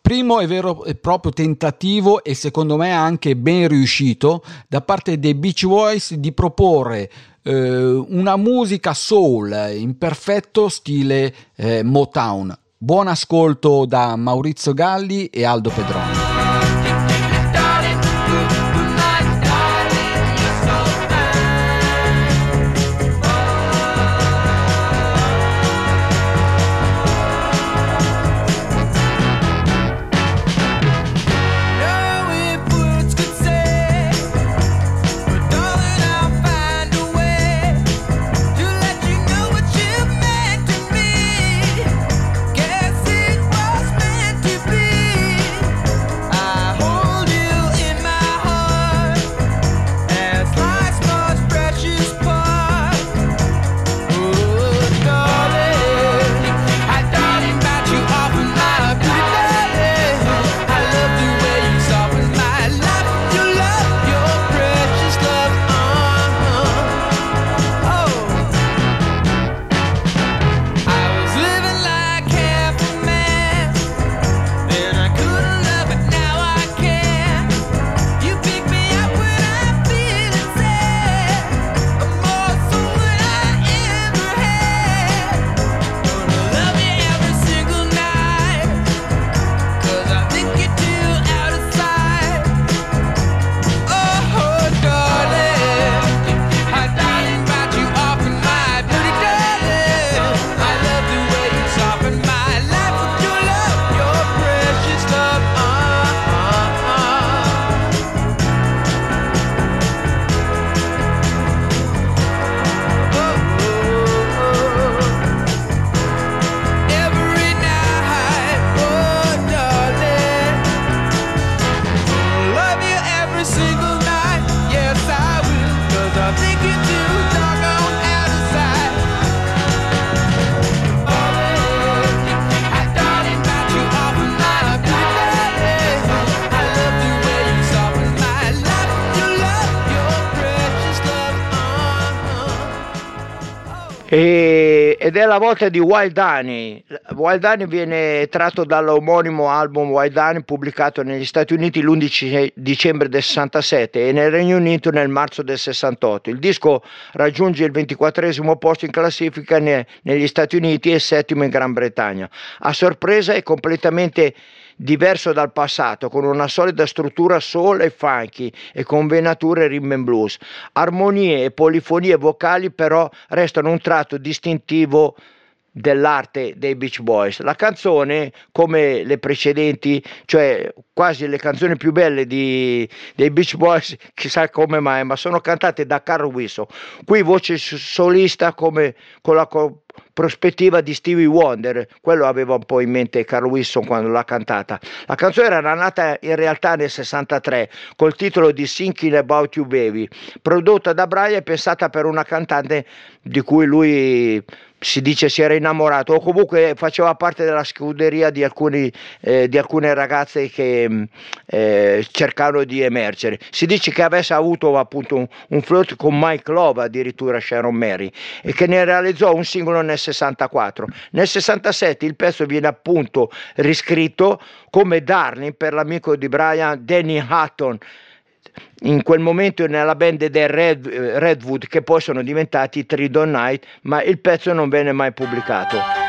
Primo e vero e proprio tentativo e secondo me anche ben riuscito da parte dei Beach Boys di proporre eh, una musica soul in perfetto stile eh, Motown. Buon ascolto da Maurizio Galli e Aldo Pedroni. Volta di Wild Honey. Wild Honey viene tratto dall'omonimo album Wild Honey pubblicato negli Stati Uniti l'11 dicembre del 67 e nel Regno Unito nel marzo del 68. Il disco raggiunge il 24 posto in classifica ne- negli Stati Uniti e il settimo in Gran Bretagna. A sorpresa è completamente diverso dal passato, con una solida struttura soul e funky e con venature rhythm and blues. Armonie e polifonie vocali però restano un tratto distintivo dell'arte dei Beach Boys. La canzone, come le precedenti, cioè quasi le canzoni più belle di- dei Beach Boys, chissà come mai, ma sono cantate da Carl Wilson. Qui voce solista come con la co- prospettiva di Stevie Wonder, quello aveva un po' in mente Carl Wilson quando l'ha cantata. La canzone era nata in realtà nel 63 col titolo di Thinking About You Baby, prodotta da Brian e pensata per una cantante di cui lui si dice si era innamorato o comunque faceva parte della scuderia di, alcuni, eh, di alcune ragazze che mh, eh, cercavano di emergere. Si dice che avesse avuto appunto un, un flirt con Mike Love, addirittura Sharon Mary, e che ne realizzò un singolo nel 64. Nel 67 il pezzo viene appunto riscritto come Darling per l'amico di Brian Danny Hutton in quel momento nella band dei Red, eh, Redwood che poi sono diventati Tridon Night ma il pezzo non venne mai pubblicato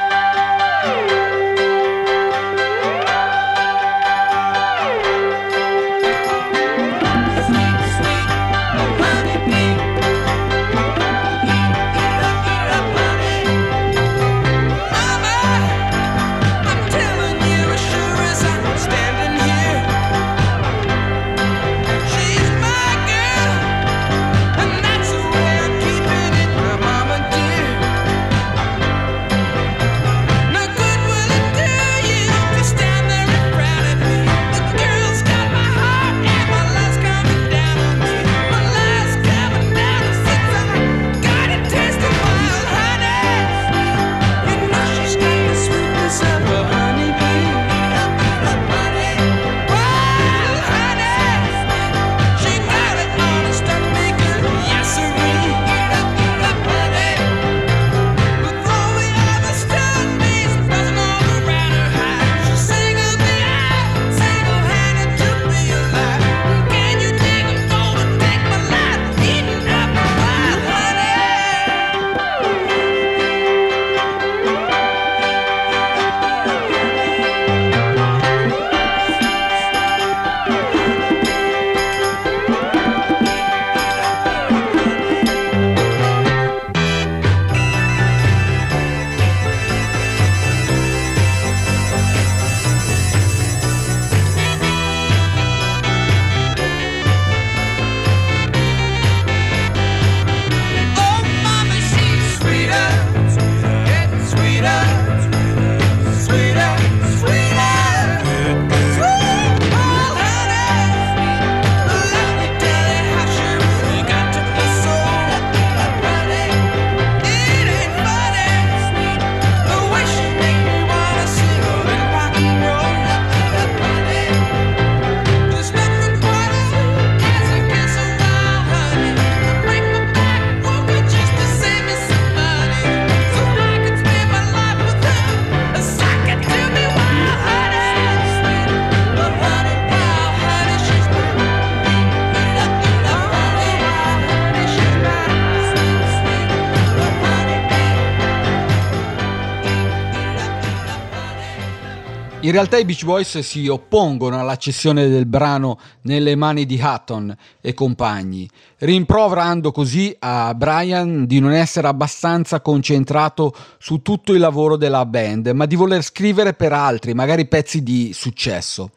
In realtà i Beach Boys si oppongono alla cessione del brano nelle mani di Hutton e compagni, rimproverando così a Brian di non essere abbastanza concentrato su tutto il lavoro della band, ma di voler scrivere per altri, magari pezzi di successo.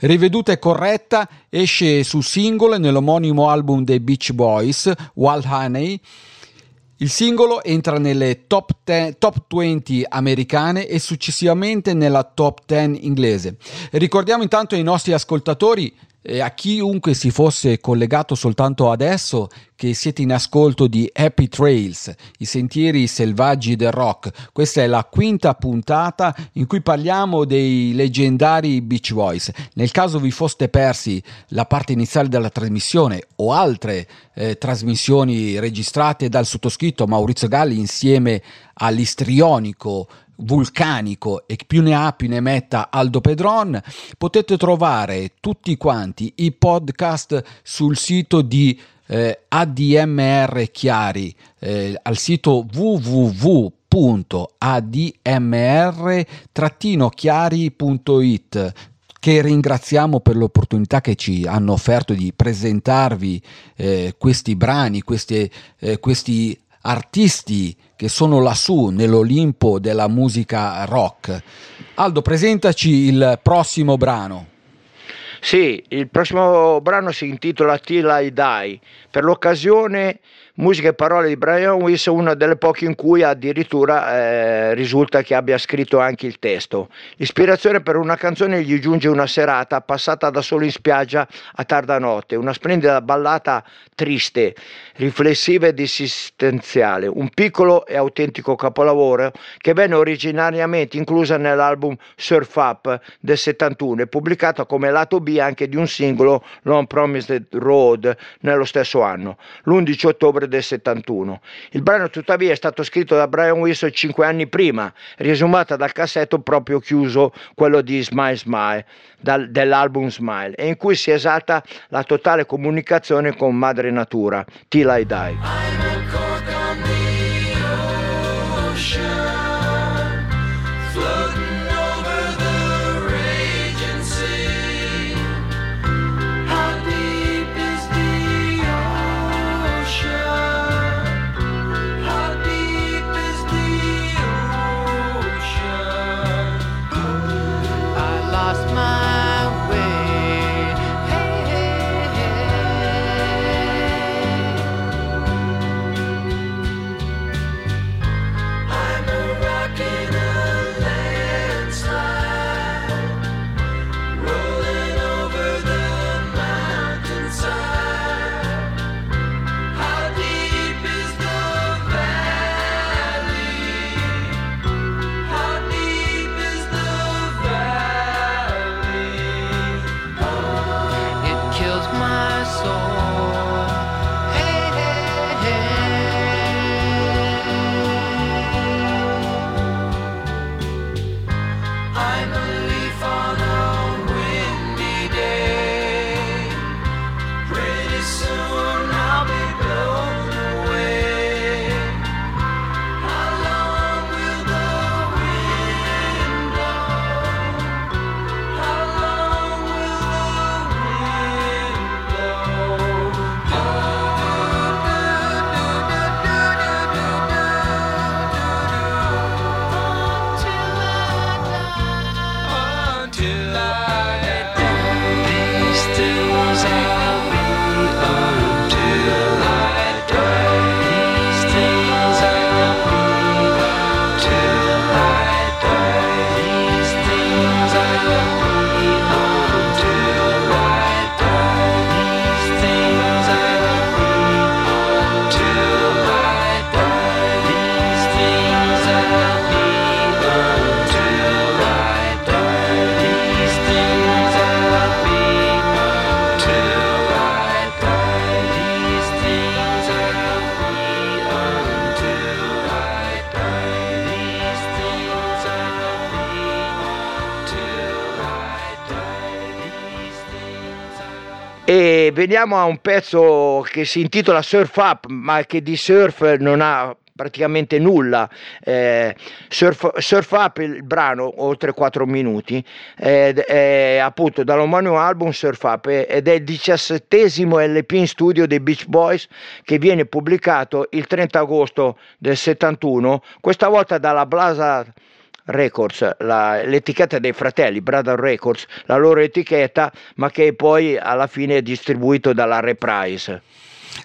Riveduta e corretta, esce su singolo nell'omonimo album dei Beach Boys, Wild Honey, il singolo entra nelle top, 10, top 20 americane e successivamente nella top 10 inglese. Ricordiamo intanto ai nostri ascoltatori e a chiunque si fosse collegato soltanto adesso che siete in ascolto di Happy Trails, i sentieri selvaggi del rock. Questa è la quinta puntata in cui parliamo dei leggendari Beach Boys. Nel caso vi foste persi la parte iniziale della trasmissione o altre eh, trasmissioni registrate dal sottoscritto Maurizio Galli insieme all'istrionico vulcanico e più ne ha più ne metta Aldo Pedron potete trovare tutti quanti i podcast sul sito di eh, ADMR Chiari eh, al sito www.admr-chiari.it che ringraziamo per l'opportunità che ci hanno offerto di presentarvi eh, questi brani, questi, eh, questi artisti che sono lassù nell'Olimpo della musica rock. Aldo, presentaci il prossimo brano. Sì, il prossimo brano si intitola Till I Die. Per l'occasione musica e parole di Brian Wilson, una delle poche in cui addirittura eh, risulta che abbia scritto anche il testo. L'ispirazione per una canzone gli giunge una serata passata da solo in spiaggia a tarda notte, una splendida ballata triste, riflessiva ed esistenziale, un piccolo e autentico capolavoro che venne originariamente inclusa nell'album Surf Up del 71 e pubblicata come lato B anche di un singolo Long Promised Road nello stesso anno, l'11 ottobre del 71. Il brano tuttavia è stato scritto da Brian Wilson cinque anni prima, riesumata dal cassetto proprio chiuso, quello di Smile Smile, dal, dell'album Smile, e in cui si esalta la totale comunicazione con madre natura, Till I Die. E veniamo a un pezzo che si intitola Surf Up, ma che di surf non ha praticamente nulla. Eh, surf, surf Up il brano oltre 4 minuti, ed è appunto dall'omonimo album Surf Up ed è il diciassettesimo LP in studio dei Beach Boys che viene pubblicato il 30 agosto del 71, questa volta dalla Blasa Records, la- l'etichetta dei fratelli, Brother Records, la loro etichetta, ma che poi alla fine è distribuito dalla Reprise.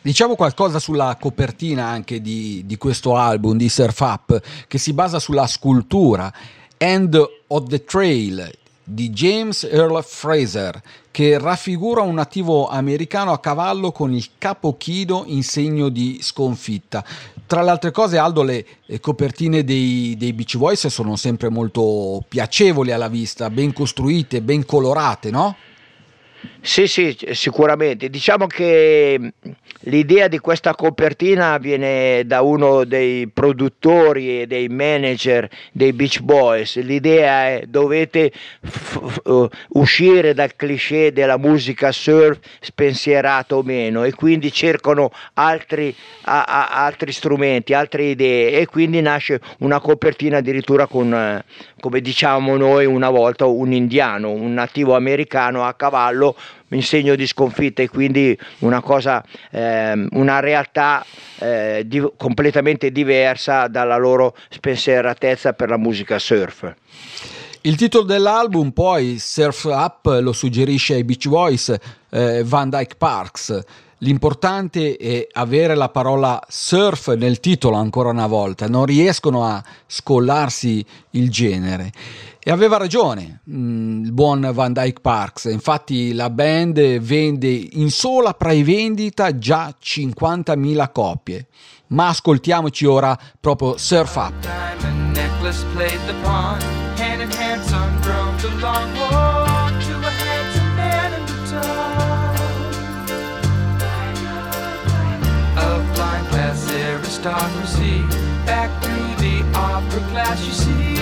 Diciamo qualcosa sulla copertina anche di, di questo album di Surf Up che si basa sulla scultura End of the Trail di James Earl Fraser che raffigura un nativo americano a cavallo con il capo chino in segno di sconfitta. Tra le altre cose, Aldo, le copertine dei, dei Beach Boys sono sempre molto piacevoli alla vista, ben costruite, ben colorate, no? Sì, sì, sicuramente. Diciamo che mh, l'idea di questa copertina viene da uno dei produttori e dei manager dei Beach Boys. L'idea è dovete f- f- uh, uscire dal cliché della musica surf spensierata o meno e quindi cercano altri, a- a- altri strumenti, altre idee e quindi nasce una copertina addirittura con, eh, come diciamo noi una volta, un indiano, un nativo americano a cavallo in segno di sconfitta e quindi una cosa, ehm, una realtà eh, di- completamente diversa dalla loro spensieratezza per la musica surf. Il titolo dell'album poi, Surf Up, lo suggerisce ai Beach Boys eh, Van Dyke Parks. L'importante è avere la parola surf nel titolo ancora una volta, non riescono a scollarsi il genere. E aveva ragione mm, il buon Van Dyke Parks, infatti la band vende in sola pre-vendita già 50.000 copie. Ma ascoltiamoci ora proprio Surf Up. Aristocracy. Back through the opera glass, you see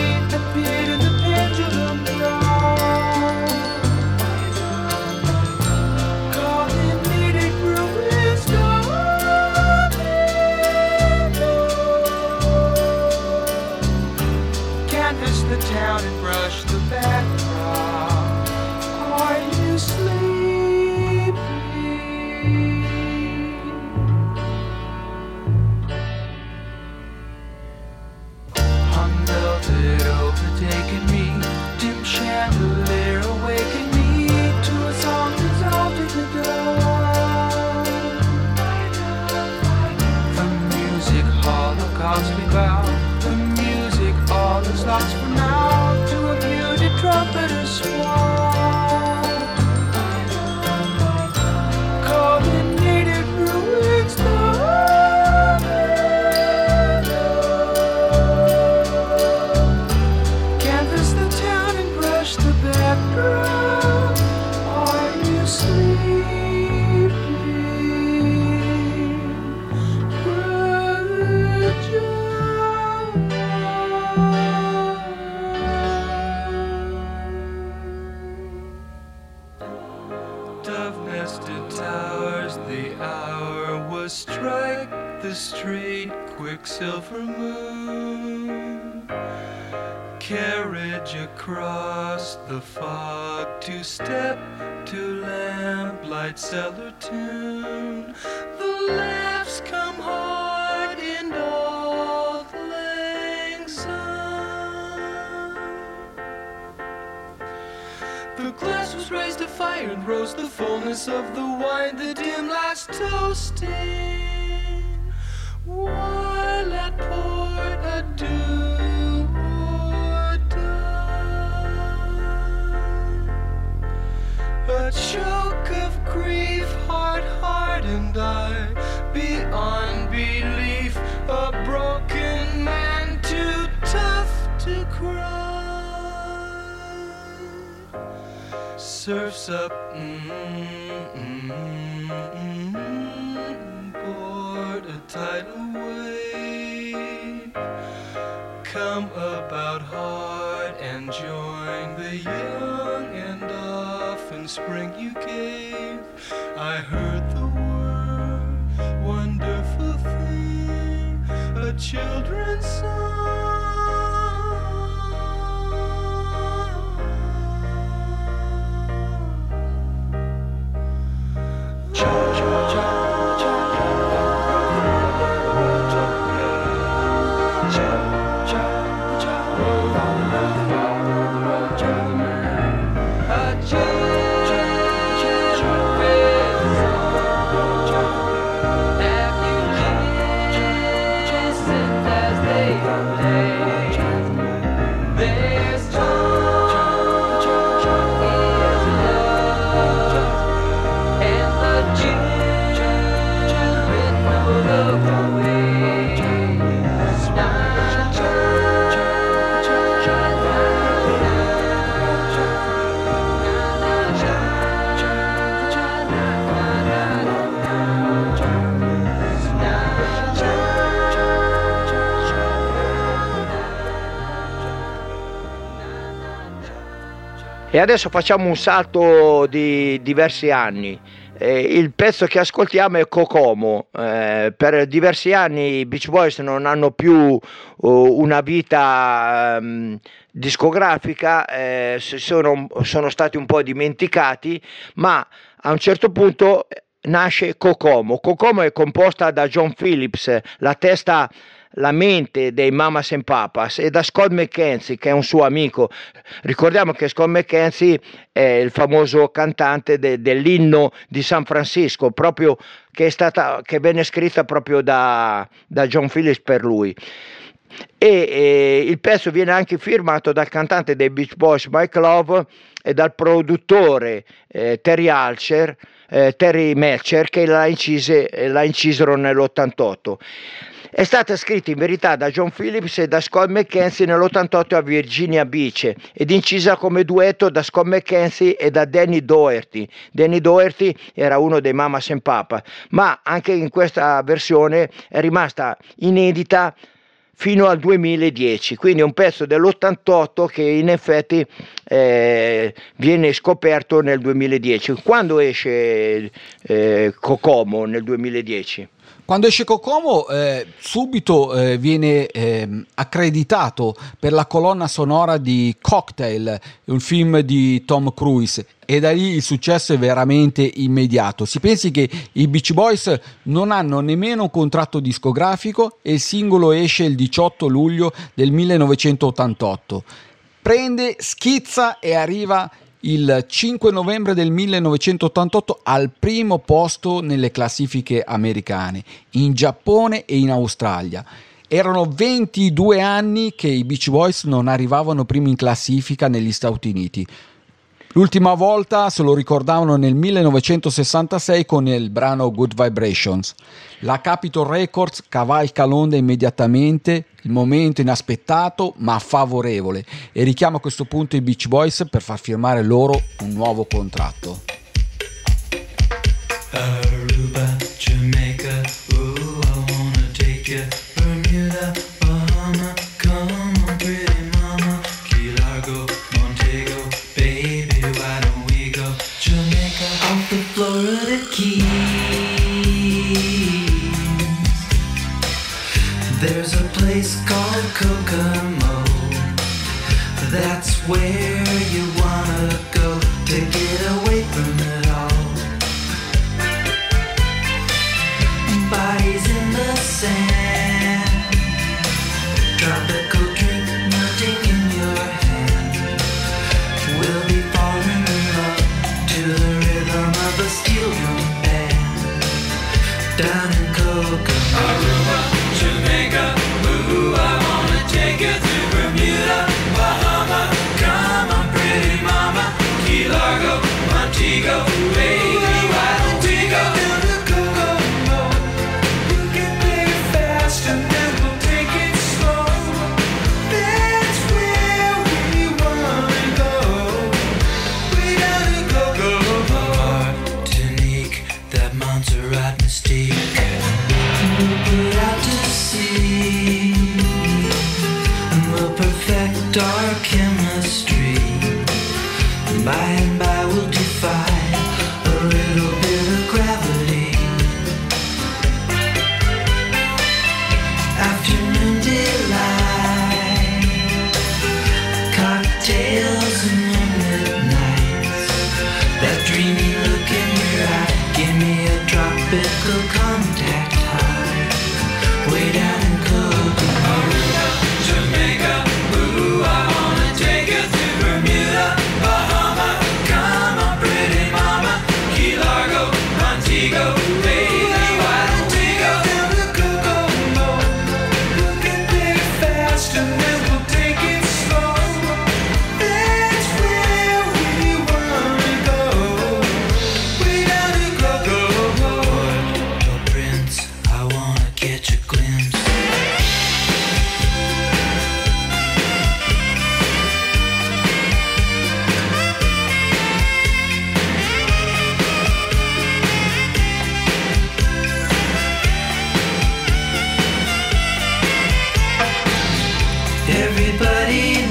fullness of the wine, the dim last toasting. While at port adieu. A choke of grief, heart hardened I, beyond belief, a broken man too tough to cry. Surfs up, mm, mm, tidal wave. Come about hard and join the young and often spring you gave. I heard the word wonderful thing, a a adesso facciamo un salto di diversi anni. Eh, il pezzo che ascoltiamo è Kokomo. Eh, per diversi anni i Beach Boys non hanno più uh, una vita um, discografica, eh, sono, sono stati un po' dimenticati, ma a un certo punto nasce Kokomo. Kokomo è composta da John Phillips, la testa la mente dei Mamas and Papas e da Scott McKenzie che è un suo amico. Ricordiamo che Scott McKenzie è il famoso cantante de, dell'inno di San Francisco, proprio che, è stata, che venne scritta proprio da, da John Phillips per lui. E, e, il pezzo viene anche firmato dal cantante dei Beach Boys Mike Love e dal produttore eh, Terry Alcher, eh, Terry Melcher che l'ha, incise, l'ha incisero nell'88. È stata scritta in verità da John Phillips e da Scott McKenzie nell'88 a Virginia Beach ed incisa come duetto da Scott McKenzie e da Danny Doherty. Danny Doherty era uno dei Mamas and Papa, ma anche in questa versione è rimasta inedita fino al 2010, quindi un pezzo dell'88 che in effetti eh, viene scoperto nel 2010. Quando esce eh, Kokomo nel 2010? Quando esce Kokomo eh, subito eh, viene eh, accreditato per la colonna sonora di Cocktail, un film di Tom Cruise e da lì il successo è veramente immediato. Si pensi che i Beach Boys non hanno nemmeno un contratto discografico e il singolo esce il 18 luglio del 1988. Prende, schizza e arriva il 5 novembre del 1988 al primo posto nelle classifiche americane, in Giappone e in Australia. Erano 22 anni che i Beach Boys non arrivavano prima in classifica negli Stati Uniti. L'ultima volta se lo ricordavano nel 1966 con il brano Good Vibrations. La Capitol Records cavalca l'onda immediatamente, il momento inaspettato ma favorevole e richiama a questo punto i Beach Boys per far firmare loro un nuovo contratto. Everybody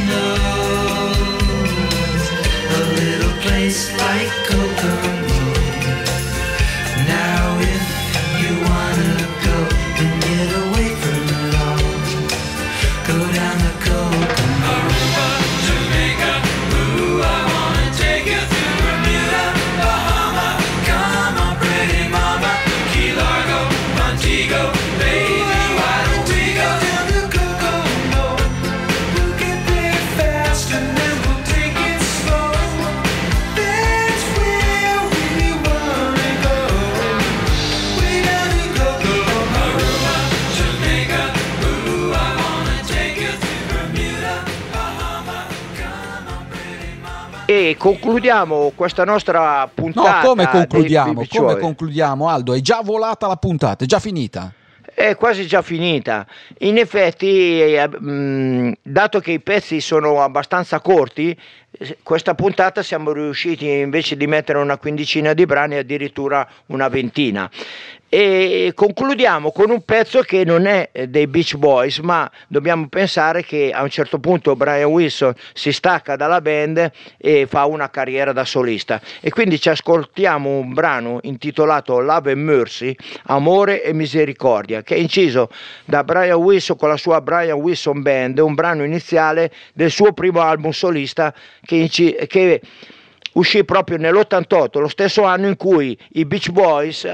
E concludiamo questa nostra No, puntata. come dei concludiamo? Come concludiamo, Aldo? È già volata la puntata, è già finita. È quasi già finita. In effetti, eh, mh, dato che i pezzi sono abbastanza corti, questa puntata siamo riusciti invece di mettere una quindicina di brani addirittura una ventina. E concludiamo con un pezzo che non è eh, dei Beach Boys, ma dobbiamo pensare che a un certo punto Brian Wilson si stacca dalla band e fa una carriera da solista. E quindi ci ascoltiamo un brano intitolato Love and Mercy, Amore e Misericordia, che è inciso da Brian Wilson con la sua Brian Wilson Band, un brano iniziale del suo primo album solista che, inci- che uscì proprio nell'88, lo stesso anno in cui i Beach Boys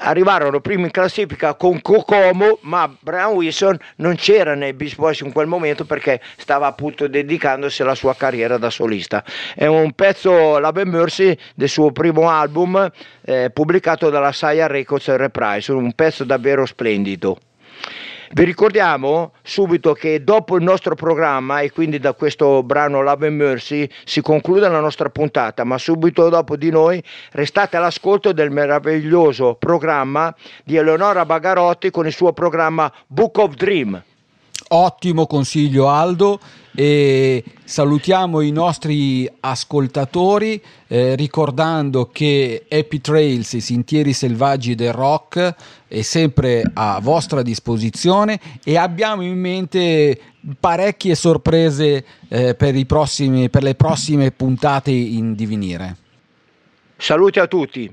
arrivarono primi in classifica con Kokomo, ma Brian Wilson non c'era nei Beach Boys in quel momento perché stava appunto dedicandosi alla sua carriera da solista. È un pezzo Love and Mercy del suo primo album eh, pubblicato dalla Saya Records Reprise, un pezzo davvero splendido. Vi ricordiamo subito che dopo il nostro programma e quindi da questo brano Love and Mercy si conclude la nostra puntata, ma subito dopo di noi restate all'ascolto del meraviglioso programma di Eleonora Bagarotti con il suo programma Book of Dream. Ottimo consiglio Aldo e salutiamo i nostri ascoltatori eh, ricordando che Happy Trails, i sentieri selvaggi del rock è sempre a vostra disposizione e abbiamo in mente parecchie sorprese eh, per, i prossimi, per le prossime puntate in divenire. Saluti a tutti.